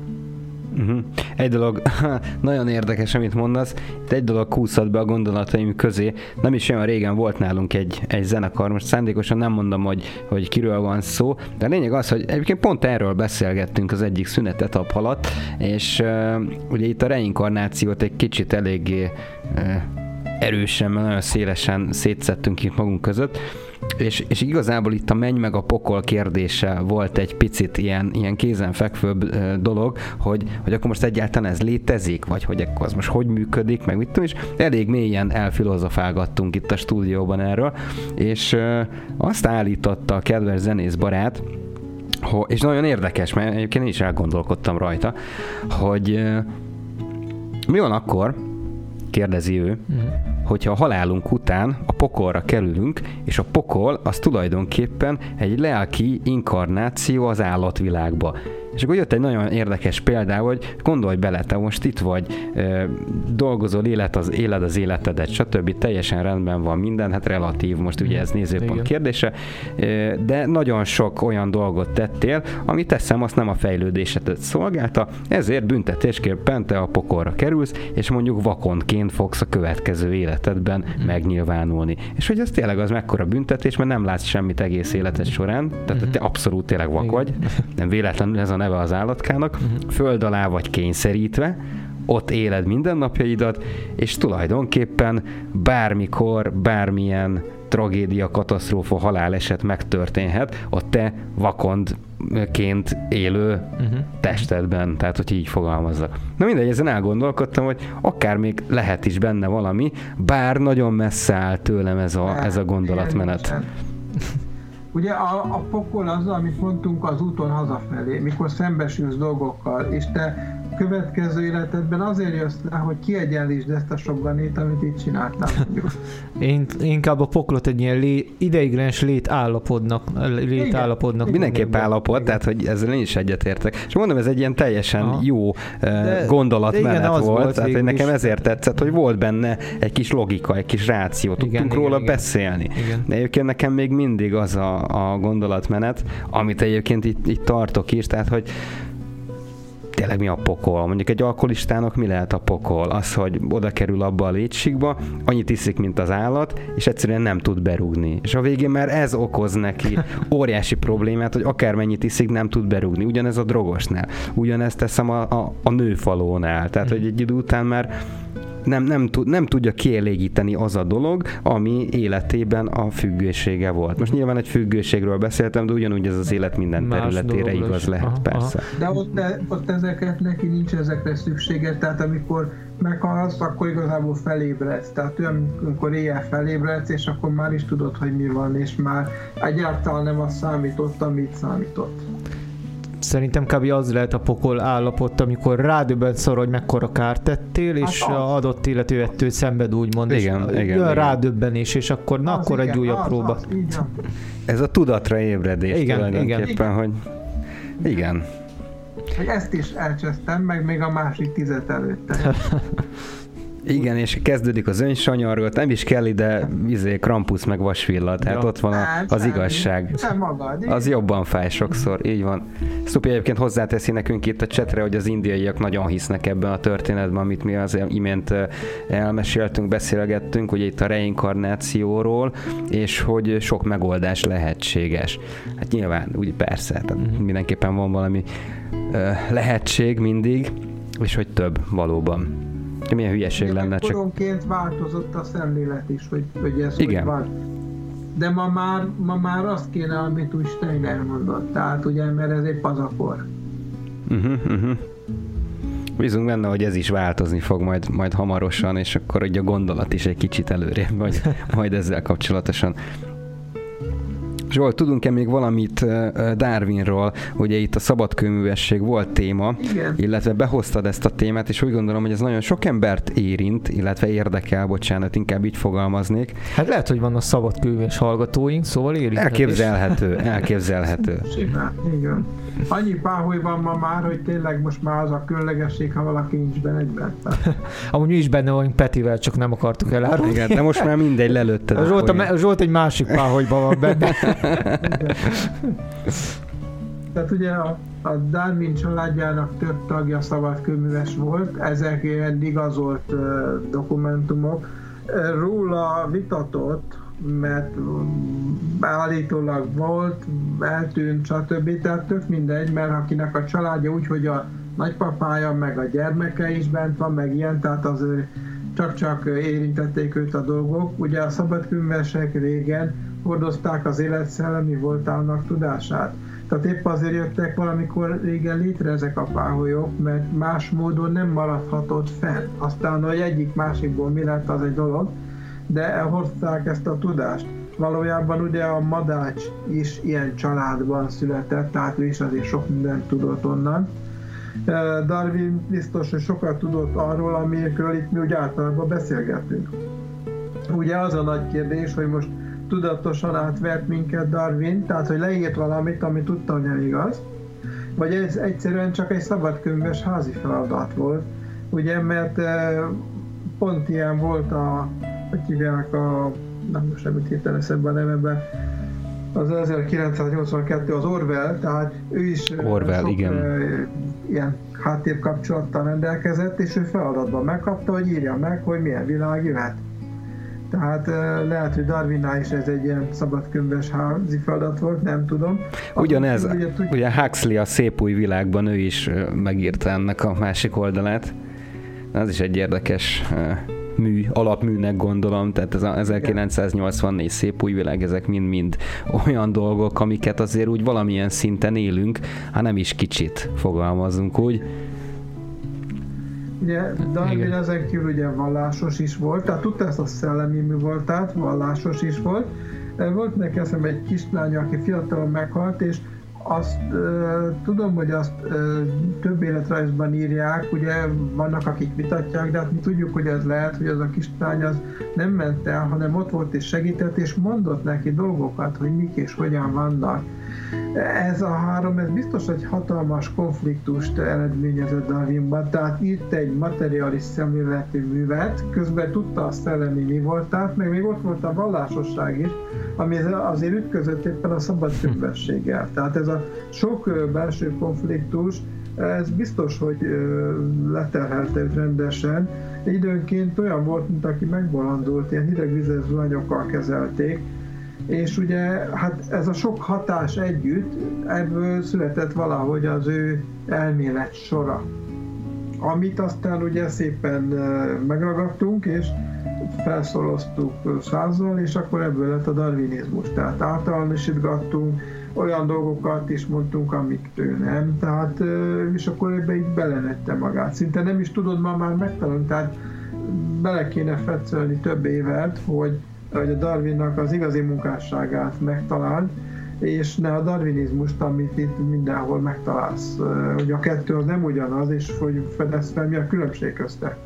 Uh-huh. Egy dolog, nagyon érdekes, amit mondasz, itt egy dolog kúszhat be a gondolataim közé. Nem is olyan régen volt nálunk egy, egy zenekar, most szándékosan nem mondom, hogy, hogy kiről van szó, de a lényeg az, hogy egyébként pont erről beszélgettünk az egyik szünetet alatt, és uh, ugye itt a reinkarnációt egy kicsit eléggé uh, erősen, nagyon szélesen szétszettünk itt magunk között, és, és igazából itt a menny meg a pokol kérdése volt egy picit ilyen, ilyen kézenfekvőbb dolog, hogy, hogy akkor most egyáltalán ez létezik, vagy hogy akkor az most hogy működik, meg mit tudom, és elég mélyen elfilozofálgattunk itt a stúdióban erről, és azt állította a kedves zenész barát, és nagyon érdekes, mert egyébként én is elgondolkodtam rajta, hogy mi van akkor, kérdezi ő, uh-huh. hogyha a halálunk után a pokolra kerülünk, és a pokol az tulajdonképpen egy lelki inkarnáció az állatvilágba. És akkor jött egy nagyon érdekes példa, hogy gondolj bele, te most itt vagy, dolgozol, élet az, éled az életedet, stb. Teljesen rendben van minden, hát relatív, most ugye ez nézőpont Igen. kérdése, de nagyon sok olyan dolgot tettél, ami teszem, azt nem a fejlődésedet szolgálta, ezért büntetésképpen te a pokolra kerülsz, és mondjuk vakondként fogsz a következő életedben mm. megnyilvánulni. És hogy ez tényleg az mekkora büntetés, mert nem látsz semmit egész életed során, tehát mm-hmm. te abszolút tényleg vak Igen. vagy, nem véletlenül ez a neve az állatkának, uh-huh. föld alá vagy kényszerítve, ott éled mindennapjaidat, és tulajdonképpen bármikor, bármilyen tragédia, katasztrófa, haláleset megtörténhet a te vakondként élő uh-huh. testedben, tehát hogy így fogalmazzak. Na mindegy, ezen elgondolkodtam, hogy akár még lehet is benne valami, bár nagyon messze áll tőlem ez a, ez a gondolatmenet. Ugye a, a pokol az, amit mondtunk az úton hazafelé, mikor szembesülsz dolgokkal, és te következő életedben azért jössz le, hogy kiegyenlítsd ezt a sok ganét, amit itt csináltál. Én inkább a poklot egy ilyen lé, ideiglenes létállapodnak, létállapodnak. Mindenképp állapot, tehát hogy ezzel én is egyetértek. És mondom, ez egy ilyen teljesen Aha. jó de, gondolatmenet igen, volt, volt tehát hogy nekem ezért tetszett, hogy volt benne egy kis logika, egy kis ráció, tudtunk igen, róla igen, beszélni. Igen. De egyébként nekem még mindig az a, a gondolatmenet, amit egyébként itt, itt tartok is, tehát hogy tényleg mi a pokol? Mondjuk egy alkoholistának mi lehet a pokol? Az, hogy oda kerül abba a létségbe, annyit iszik, mint az állat, és egyszerűen nem tud berúgni. És a végén már ez okoz neki óriási problémát, hogy akármennyit iszik, nem tud berúgni. Ugyanez a drogosnál. Ugyanezt teszem a, a, a nőfalónál. Tehát, hogy egy idő után már nem, nem, tud, nem tudja kielégíteni az a dolog, ami életében a függősége volt. Most nyilván egy függőségről beszéltem, de ugyanúgy ez az élet minden Más területére igaz lehet, aha, persze. Aha. De ott, ott ezeket neki nincs ezekre szüksége, tehát amikor meghalsz, akkor igazából felébredsz. Tehát olyan, amikor éjjel felébredsz, és akkor már is tudod, hogy mi van, és már egyáltalán nem az számított, amit számított. Szerintem kb. az lehet a pokol állapot, amikor rádöbben szor, hogy mekkora kárt tettél, és hát a adott illető ettől szenved úgymond. Igen, és igen, igen. rádöbbenés, és akkor na, az akkor igen, egy újabb az, próba. Az, Ez a tudatra ébredés igen, tulajdonképpen, igen. hogy igen. Hogy ezt is elcsesztem, meg még a másik tizet előtte. Igen, és kezdődik az önsanyargot, nem is kell ide izé, krampusz meg vasvilla, tehát ja. ott van a, hát, az igazság. magad, az jobban fáj sokszor, így van. Szupi egyébként hozzáteszi nekünk itt a csetre, hogy az indiaiak nagyon hisznek ebben a történetben, amit mi az imént elmeséltünk, beszélgettünk, ugye itt a reinkarnációról, és hogy sok megoldás lehetséges. Hát nyilván, úgy persze, tehát mindenképpen van valami lehetség mindig, és hogy több valóban. Milyen hülyeség Igen, lenne. Csak... Koronként változott a szemlélet is, hogy, hogy ez Igen. hogy van. De ma már, ma már azt kéne, amit úgy Steiner mondott. Tehát ugye, mert ez épp az a kor. Uh-huh, uh-huh. Bízunk benne, hogy ez is változni fog majd, majd hamarosan, és akkor ugye a gondolat is egy kicsit előrébb, majd, majd ezzel kapcsolatosan. Zsolt, tudunk-e még valamit Darwinról? Ugye itt a szabadkőművesség volt téma, Igen. illetve behoztad ezt a témát, és úgy gondolom, hogy ez nagyon sok embert érint, illetve érdekel, bocsánat, inkább így fogalmaznék. Hát lehet, hogy van a szabadkőműves hallgatóink, szóval érint. Elképzelhető, elképzelhető. Simán, igen. Annyi páholy van ma már, hogy tényleg most már az a különlegesség, ha valaki nincs benne egyben. Amúgy mi is benne vagyunk Petivel, csak nem akartuk elárulni. Igen, de most már mindegy lelőtted. Zsolt, a, Zsolt egy másik páholyban van benne. Tehát ugye a, a Darwin családjának több tagja szabadkőműves volt, ezek ilyen igazolt uh, dokumentumok. Róla vitatott, mert állítólag volt, eltűnt, stb. Tehát tök mindegy, mert akinek a családja úgy, hogy a nagypapája, meg a gyermeke is bent van, meg ilyen, tehát azért csak-csak érintették őt a dolgok. Ugye a szabadkőművesek régen hordozták az életszellemi voltának tudását. Tehát épp azért jöttek valamikor régen létre ezek a páholyok, mert más módon nem maradhatott fenn. Aztán, hogy egyik másikból mi lett, az egy dolog, de hozták ezt a tudást. Valójában ugye a Madács is ilyen családban született, tehát ő is azért sok mindent tudott onnan. Darwin biztos, hogy sokat tudott arról, amikről itt mi úgy általában beszélgetünk. Ugye az a nagy kérdés, hogy most tudatosan átvert minket Darwin, tehát hogy leírt valamit, ami tudta, hogy nem igaz, vagy ez egyszerűen csak egy szabadkönyves házi feladat volt, ugye, mert pont ilyen volt a, hogy hívják a, nem most nem hirtelen eszembe a nevemben, az 1982 az Orwell, tehát ő is Orwell, sok, igen. ilyen háttérkapcsolattal rendelkezett, és ő feladatban megkapta, hogy írja meg, hogy milyen világ jöhet. Tehát lehet, hogy Darwinnál is ez egy ilyen szabadkönyves házi feladat volt, nem tudom. Ugyanez, ugye, tud... ugye Huxley a Szép új világban ő is megírta ennek a másik oldalát. Az is egy érdekes mű, alapműnek gondolom, tehát ez a 1984 szép új világ, ezek mind-mind olyan dolgok, amiket azért úgy valamilyen szinten élünk, ha nem is kicsit fogalmazunk úgy. Ugye Darwin ezen kívül ugye vallásos is volt, tehát tudta ezt a szellemi mű voltát, vallásos is volt. Volt neki eszembe egy kislány, aki fiatalon meghalt, és azt tudom, hogy azt uh, több életrajzban írják, ugye vannak, akik vitatják, de hát mi tudjuk, hogy ez lehet, hogy az a kislány az nem ment el, hanem ott volt és segített, és mondott neki dolgokat, hogy mik és hogyan vannak. Ez a három, ez biztos, hogy hatalmas konfliktust eredményezett Darwinban, tehát írt egy materialis szemléletű művet, közben tudta a szellemi mi voltát, meg még ott volt a vallásosság is, ami azért ütközött éppen a szabad többességgel. Tehát ez a sok belső konfliktus, ez biztos, hogy leterhelte őt rendesen. Időnként olyan volt, mint aki megbolondult, ilyen hidegvizes zuhanyokkal kezelték, és ugye hát ez a sok hatás együtt, ebből született valahogy az ő elmélet sora, amit aztán ugye szépen megragadtunk, és felszoroztuk százzal, és akkor ebből lett a darwinizmus. Tehát általánosítgattunk, olyan dolgokat is mondtunk, amik ő nem, tehát, és akkor ebbe így belenette magát. Szinte nem is tudod ma már megtalálni, tehát bele kéne fetszelni több évet, hogy, hogy a Darwinnak az igazi munkásságát megtaláld, és ne a darwinizmust, amit itt mindenhol megtalálsz. Hogy a kettő az nem ugyanaz, és hogy fedez fel, mi a különbség közte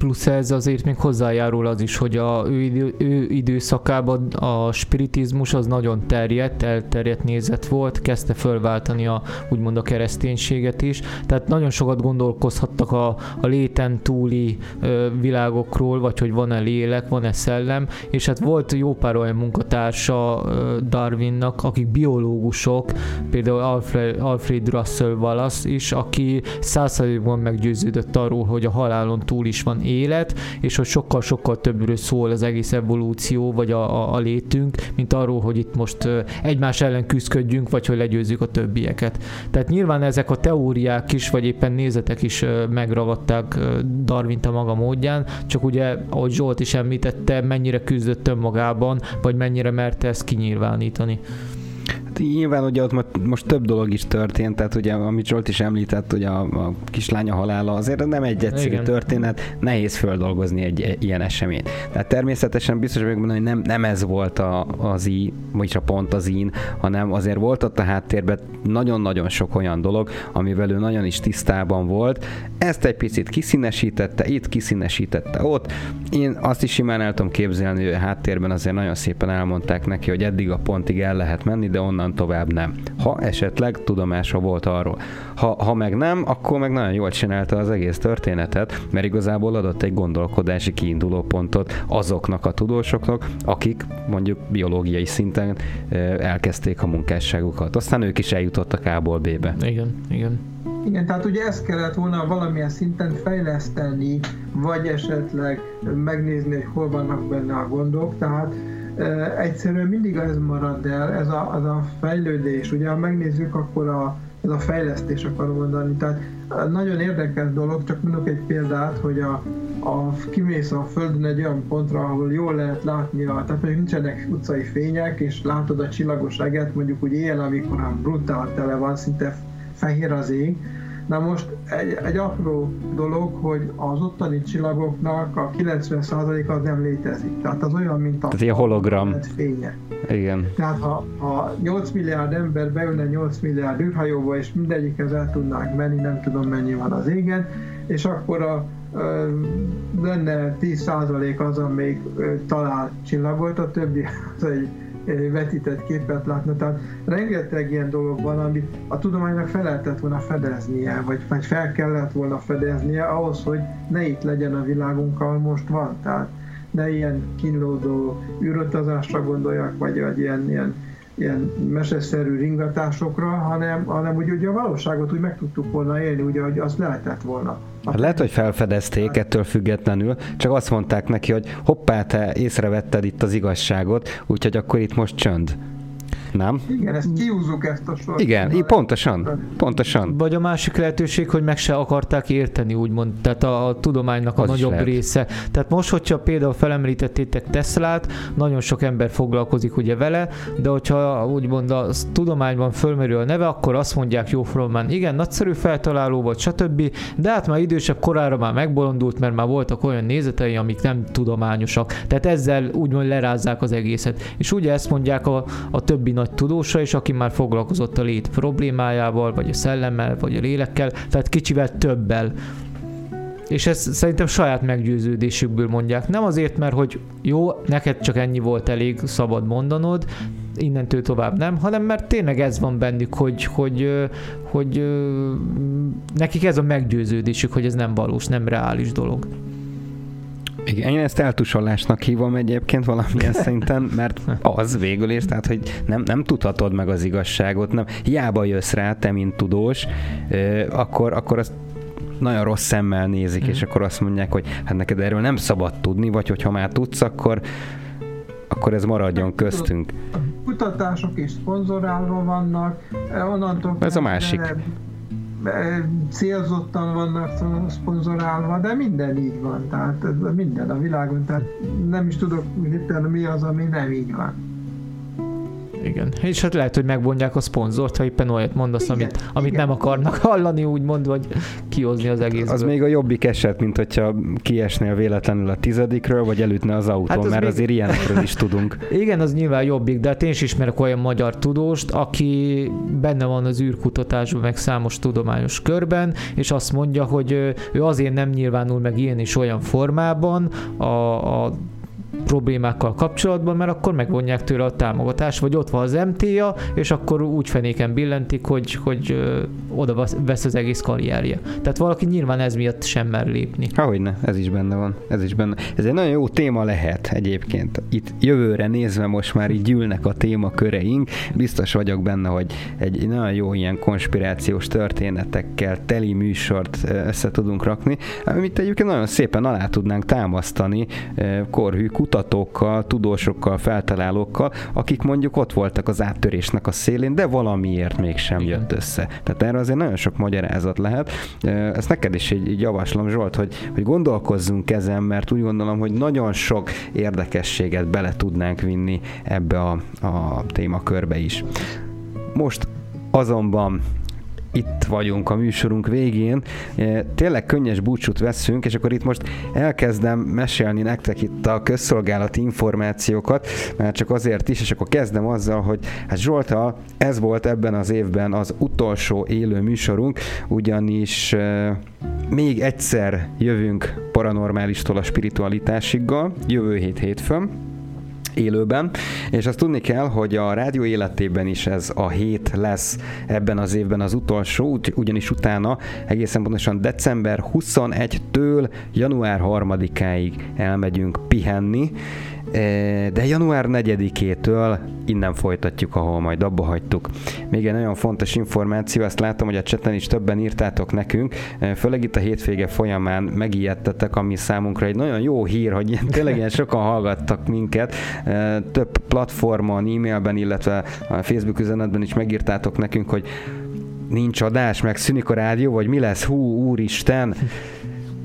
plusz ez azért még hozzájárul az is, hogy a ő, idő, ő időszakában a spiritizmus az nagyon terjedt, elterjedt nézet volt, kezdte fölváltani a, úgymond a kereszténységet is, tehát nagyon sokat gondolkozhattak a, a léten túli ö, világokról, vagy hogy van-e lélek, van-e szellem, és hát volt jó pár olyan munkatársa ö, Darwinnak, akik biológusok, például Alfred, Alfred Russell Wallace is, aki százszerzőkben meggyőződött arról, hogy a halálon túl is van élet, és hogy sokkal-sokkal többről szól az egész evolúció, vagy a, a, a létünk, mint arról, hogy itt most egymás ellen küzdködjünk, vagy hogy legyőzzük a többieket. Tehát nyilván ezek a teóriák is, vagy éppen nézetek is megragadták Darwint a maga módján, csak ugye, ahogy Zsolt is említette, mennyire küzdött önmagában, vagy mennyire merte ezt kinyilvánítani nyilván ugye ott most több dolog is történt, tehát ugye amit Zsolt is említett, hogy a, a kislánya halála azért nem egy egyszerű Igen. történet, nehéz földolgozni egy, ilyen eseményt. Tehát természetesen biztos vagyok benne, hogy nem, nem ez volt a, az i, vagyis a pont az ín, hanem azért volt ott a háttérben nagyon-nagyon sok olyan dolog, amivel ő nagyon is tisztában volt. Ezt egy picit kiszínesítette, itt kiszínesítette ott. Én azt is simán el tudom képzelni, hogy a háttérben azért nagyon szépen elmondták neki, hogy eddig a pontig el lehet menni, de onnan onnan tovább nem. Ha esetleg tudomása volt arról. Ha, ha meg nem, akkor meg nagyon jól csinálta az egész történetet, mert igazából adott egy gondolkodási kiinduló pontot azoknak a tudósoknak, akik mondjuk biológiai szinten elkezdték a munkásságukat. Aztán ők is eljutottak A-ból B-be. Igen, igen. Igen, tehát ugye ezt kellett volna valamilyen szinten fejleszteni, vagy esetleg megnézni, hogy hol vannak benne a gondok, tehát egyszerűen mindig ez marad el, ez a, az a fejlődés. Ugye, ha megnézzük, akkor a, ez a fejlesztés akarom mondani. Tehát nagyon érdekes dolog, csak mondok egy példát, hogy a, a, kimész a Földön egy olyan pontra, ahol jól lehet látni, a, tehát mondjuk nincsenek utcai fények, és látod a csillagos eget, mondjuk úgy éjjel, amikor a brutál tele van, szinte fehér az ég, Na most egy, egy apró dolog, hogy az ottani csillagoknak a 90% az nem létezik. Tehát az olyan, mint a, Tehát a hologram. fénye. Igen. Tehát ha, ha 8 milliárd ember beülne 8 milliárd űrhajóba, és mindegyikhez el tudnák menni, nem tudom mennyi van az égen, és akkor a, lenne 10% az, amelyik talál csillagot, a többi az egy vetített képet látna. Tehát rengeteg ilyen dolog van, amit a tudománynak fel lehetett volna fedeznie, vagy, vagy fel kellett volna fedeznie ahhoz, hogy ne itt legyen a világunk, ahol most van. Tehát ne ilyen kínlódó űrutazásra gondoljak, vagy, vagy ilyen, ilyen ilyen meseszerű ringatásokra, hanem, hanem úgy, ugye a valóságot úgy meg tudtuk volna élni, ugye, hogy azt lehetett volna. Hát lehet, hogy felfedezték ettől függetlenül, csak azt mondták neki, hogy hoppá, te észrevetted itt az igazságot, úgyhogy akkor itt most csönd nem? Igen, ezt kiúzzuk ezt a sort. Igen, így pontosan, pontosan. Vagy a másik lehetőség, hogy meg se akarták érteni, úgymond, tehát a, a tudománynak a Az nagyobb része. Tehát most, hogyha például felemlítettétek Teslát, nagyon sok ember foglalkozik ugye vele, de hogyha úgymond a tudományban fölmerül a neve, akkor azt mondják jó Frommán, igen, nagyszerű feltaláló volt, stb. De hát már idősebb korára már megbolondult, mert már voltak olyan nézetei, amik nem tudományosak. Tehát ezzel úgymond lerázzák az egészet. És ugye ezt mondják a, a többi nagy tudósa, és aki már foglalkozott a lét problémájával, vagy a szellemmel, vagy a lélekkel, tehát kicsivel többel. És ezt szerintem saját meggyőződésükből mondják. Nem azért, mert hogy jó, neked csak ennyi volt elég szabad mondanod, innentől tovább nem, hanem mert tényleg ez van bennük, hogy, hogy, hogy, hogy nekik ez a meggyőződésük, hogy ez nem valós, nem reális dolog. Igen, én ezt eltusolásnak hívom egyébként valamilyen szinten, mert az végül is, tehát hogy nem, nem tudhatod meg az igazságot, nem, hiába jössz rá, te mint tudós, akkor, akkor azt nagyon rossz szemmel nézik, mm. és akkor azt mondják, hogy hát neked erről nem szabad tudni, vagy hogyha már tudsz, akkor, akkor ez maradjon köztünk. Kutatások is szponzorálva vannak, onnantól Ez a másik. Célzottan vannak szponzorálva, de minden így van, tehát minden a világon, tehát nem is tudok hirtelen mi az, ami nem így van. Igen. És hát lehet, hogy megvonják a szponzort, ha éppen olyat mondasz, igen, amit, amit igen. nem akarnak hallani, úgymond, vagy kihozni az egész. Az még a jobbik eset, mint hogyha kiesnél véletlenül a tizedikről, vagy elütne az autó, hát az mert még... azért ilyenekről is tudunk. Igen, az nyilván jobbik, de hát én is ismerek olyan magyar tudóst, aki benne van az űrkutatásban, meg számos tudományos körben, és azt mondja, hogy ő azért nem nyilvánul meg ilyen is olyan formában a, a problémákkal kapcsolatban, mert akkor megvonják tőle a támogatást, vagy ott van az MTA, és akkor úgy fenéken billentik, hogy, hogy ö, oda vesz az egész karrierje. Tehát valaki nyilván ez miatt sem mer lépni. ne, ez is benne van. Ez is benne. Ez egy nagyon jó téma lehet egyébként. Itt jövőre nézve most már így gyűlnek a témaköreink. Biztos vagyok benne, hogy egy nagyon jó ilyen konspirációs történetekkel teli műsort össze tudunk rakni, amit egyébként nagyon szépen alá tudnánk támasztani korhű kutatókkal, tudósokkal, feltalálókkal, akik mondjuk ott voltak az áttörésnek a szélén, de valamiért mégsem Igen. jött össze. Tehát erre azért nagyon sok magyarázat lehet. Ezt neked is így, így javaslom, Zsolt, hogy, hogy gondolkozzunk ezen, mert úgy gondolom, hogy nagyon sok érdekességet bele tudnánk vinni ebbe a, a témakörbe is. Most azonban itt vagyunk a műsorunk végén. E, tényleg könnyes búcsút veszünk, és akkor itt most elkezdem mesélni nektek itt a közszolgálati információkat, mert csak azért is, és akkor kezdem azzal, hogy hát Zsolta, ez volt ebben az évben az utolsó élő műsorunk, ugyanis e, még egyszer jövünk paranormálistól a spiritualitásiggal, jövő hét hétfőn, élőben, és azt tudni kell, hogy a rádió életében is ez a hét lesz ebben az évben az utolsó, ugyanis utána egészen pontosan december 21-től január 3-áig elmegyünk pihenni, de január 4-től innen folytatjuk, ahol majd abba hagytuk. Még egy nagyon fontos információ, azt látom, hogy a cseten is többen írtátok nekünk, főleg itt a hétvége folyamán megijedtetek, ami számunkra egy nagyon jó hír, hogy tényleg ilyen sokan hallgattak minket, több platformon, e-mailben, illetve a Facebook üzenetben is megírtátok nekünk, hogy nincs adás, meg szűnik a rádió, vagy mi lesz, hú, úristen,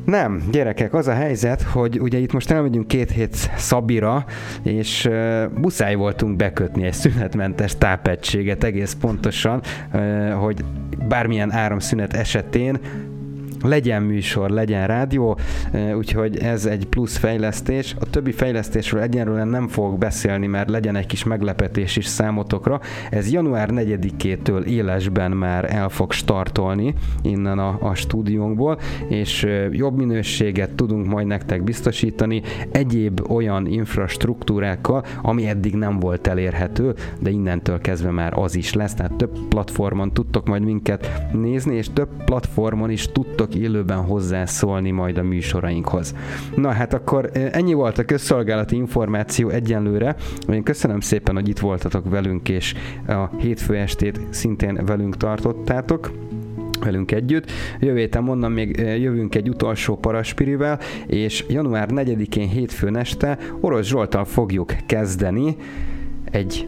nem, gyerekek, az a helyzet, hogy ugye itt most elmegyünk két hét Szabira, és uh, muszáj voltunk bekötni egy szünetmentes tápegységet egész pontosan, uh, hogy bármilyen áramszünet esetén legyen műsor, legyen rádió, úgyhogy ez egy plusz fejlesztés. A többi fejlesztésről egyenlően nem fogok beszélni, mert legyen egy kis meglepetés is számotokra. Ez január 4-től élesben már el fog startolni innen a, a stúdiónkból, és jobb minőséget tudunk majd nektek biztosítani egyéb olyan infrastruktúrákkal, ami eddig nem volt elérhető, de innentől kezdve már az is lesz, tehát több platformon tudtok majd minket nézni, és több platformon is tudtok élőben hozzászólni majd a műsorainkhoz. Na hát akkor ennyi volt a közszolgálati információ egyenlőre. Én köszönöm szépen, hogy itt voltatok velünk, és a hétfő estét szintén velünk tartottátok velünk együtt. Jövő héten mondom, még jövünk egy utolsó paraspirivel, és január 4-én hétfőn este Orosz Zsoltal fogjuk kezdeni egy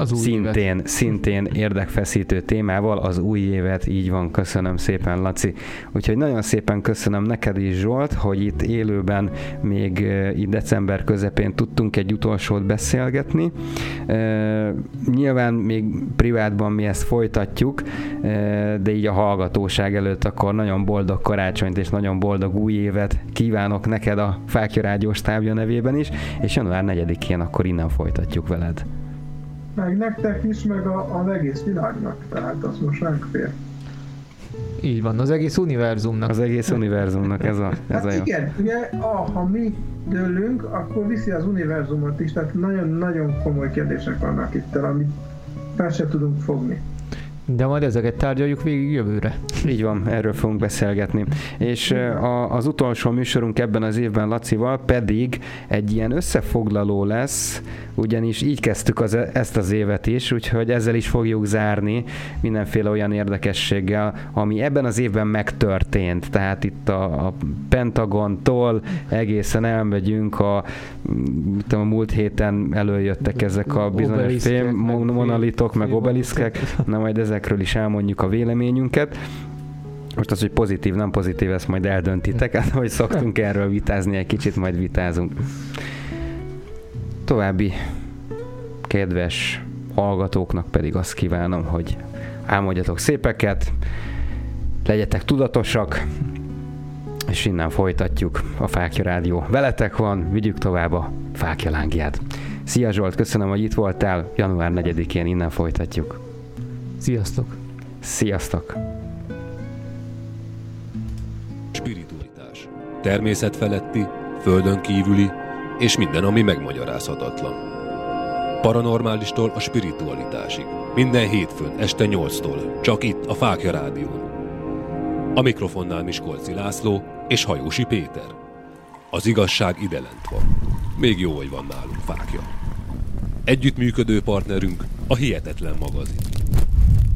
az új szintén, évet. szintén érdekfeszítő témával az új évet, így van, köszönöm szépen Laci. Úgyhogy nagyon szépen köszönöm neked is Zsolt, hogy itt élőben még itt december közepén tudtunk egy utolsót beszélgetni. Nyilván még privátban mi ezt folytatjuk, de így a hallgatóság előtt akkor nagyon boldog karácsonyt és nagyon boldog új évet kívánok neked a Fákja távja nevében is, és január 4-én akkor innen folytatjuk veled meg nektek is, meg a, az egész világnak, tehát az most ránk fér. Így van, az egész univerzumnak. Az egész univerzumnak ez a, ez hát a jó. Igen, ugye, ah, ha mi dőlünk, akkor viszi az univerzumot is, tehát nagyon-nagyon komoly kérdések vannak itt, amit fel se tudunk fogni. De majd ezeket tárgyaljuk végig jövőre. Így van, erről fogunk beszélgetni. És a, az utolsó műsorunk ebben az évben Lacival pedig egy ilyen összefoglaló lesz, ugyanis így kezdtük az, ezt az évet is, úgyhogy ezzel is fogjuk zárni mindenféle olyan érdekességgel, ami ebben az évben megtörtént. Tehát itt a, a Pentagontól egészen elmegyünk a, tudom, a múlt héten előjöttek ezek a bizonyos fém monolitok, meg obeliszkek, na majd ezekről is elmondjuk a véleményünket. Most az, hogy pozitív, nem pozitív, ezt majd eldöntitek, hát, hogy szoktunk erről vitázni, egy kicsit majd vitázunk. További kedves hallgatóknak pedig azt kívánom, hogy álmodjatok szépeket, legyetek tudatosak, és innen folytatjuk a Fákja Rádió. Veletek van, vigyük tovább a Fákja lángját. Szia Zsolt, köszönöm, hogy itt voltál. Január 4-én innen folytatjuk. Sziasztok! Sziasztok! Spiritualitás. Természet feletti, földön kívüli, és minden, ami megmagyarázhatatlan. Paranormálistól a spiritualitásig. Minden hétfőn este 8-tól. Csak itt, a Fákja Rádión. A mikrofonnál Miskolci László és Hajósi Péter. Az igazság ide lent van. Még jó, hogy van nálunk fákja. Együttműködő partnerünk a Hihetetlen magazin.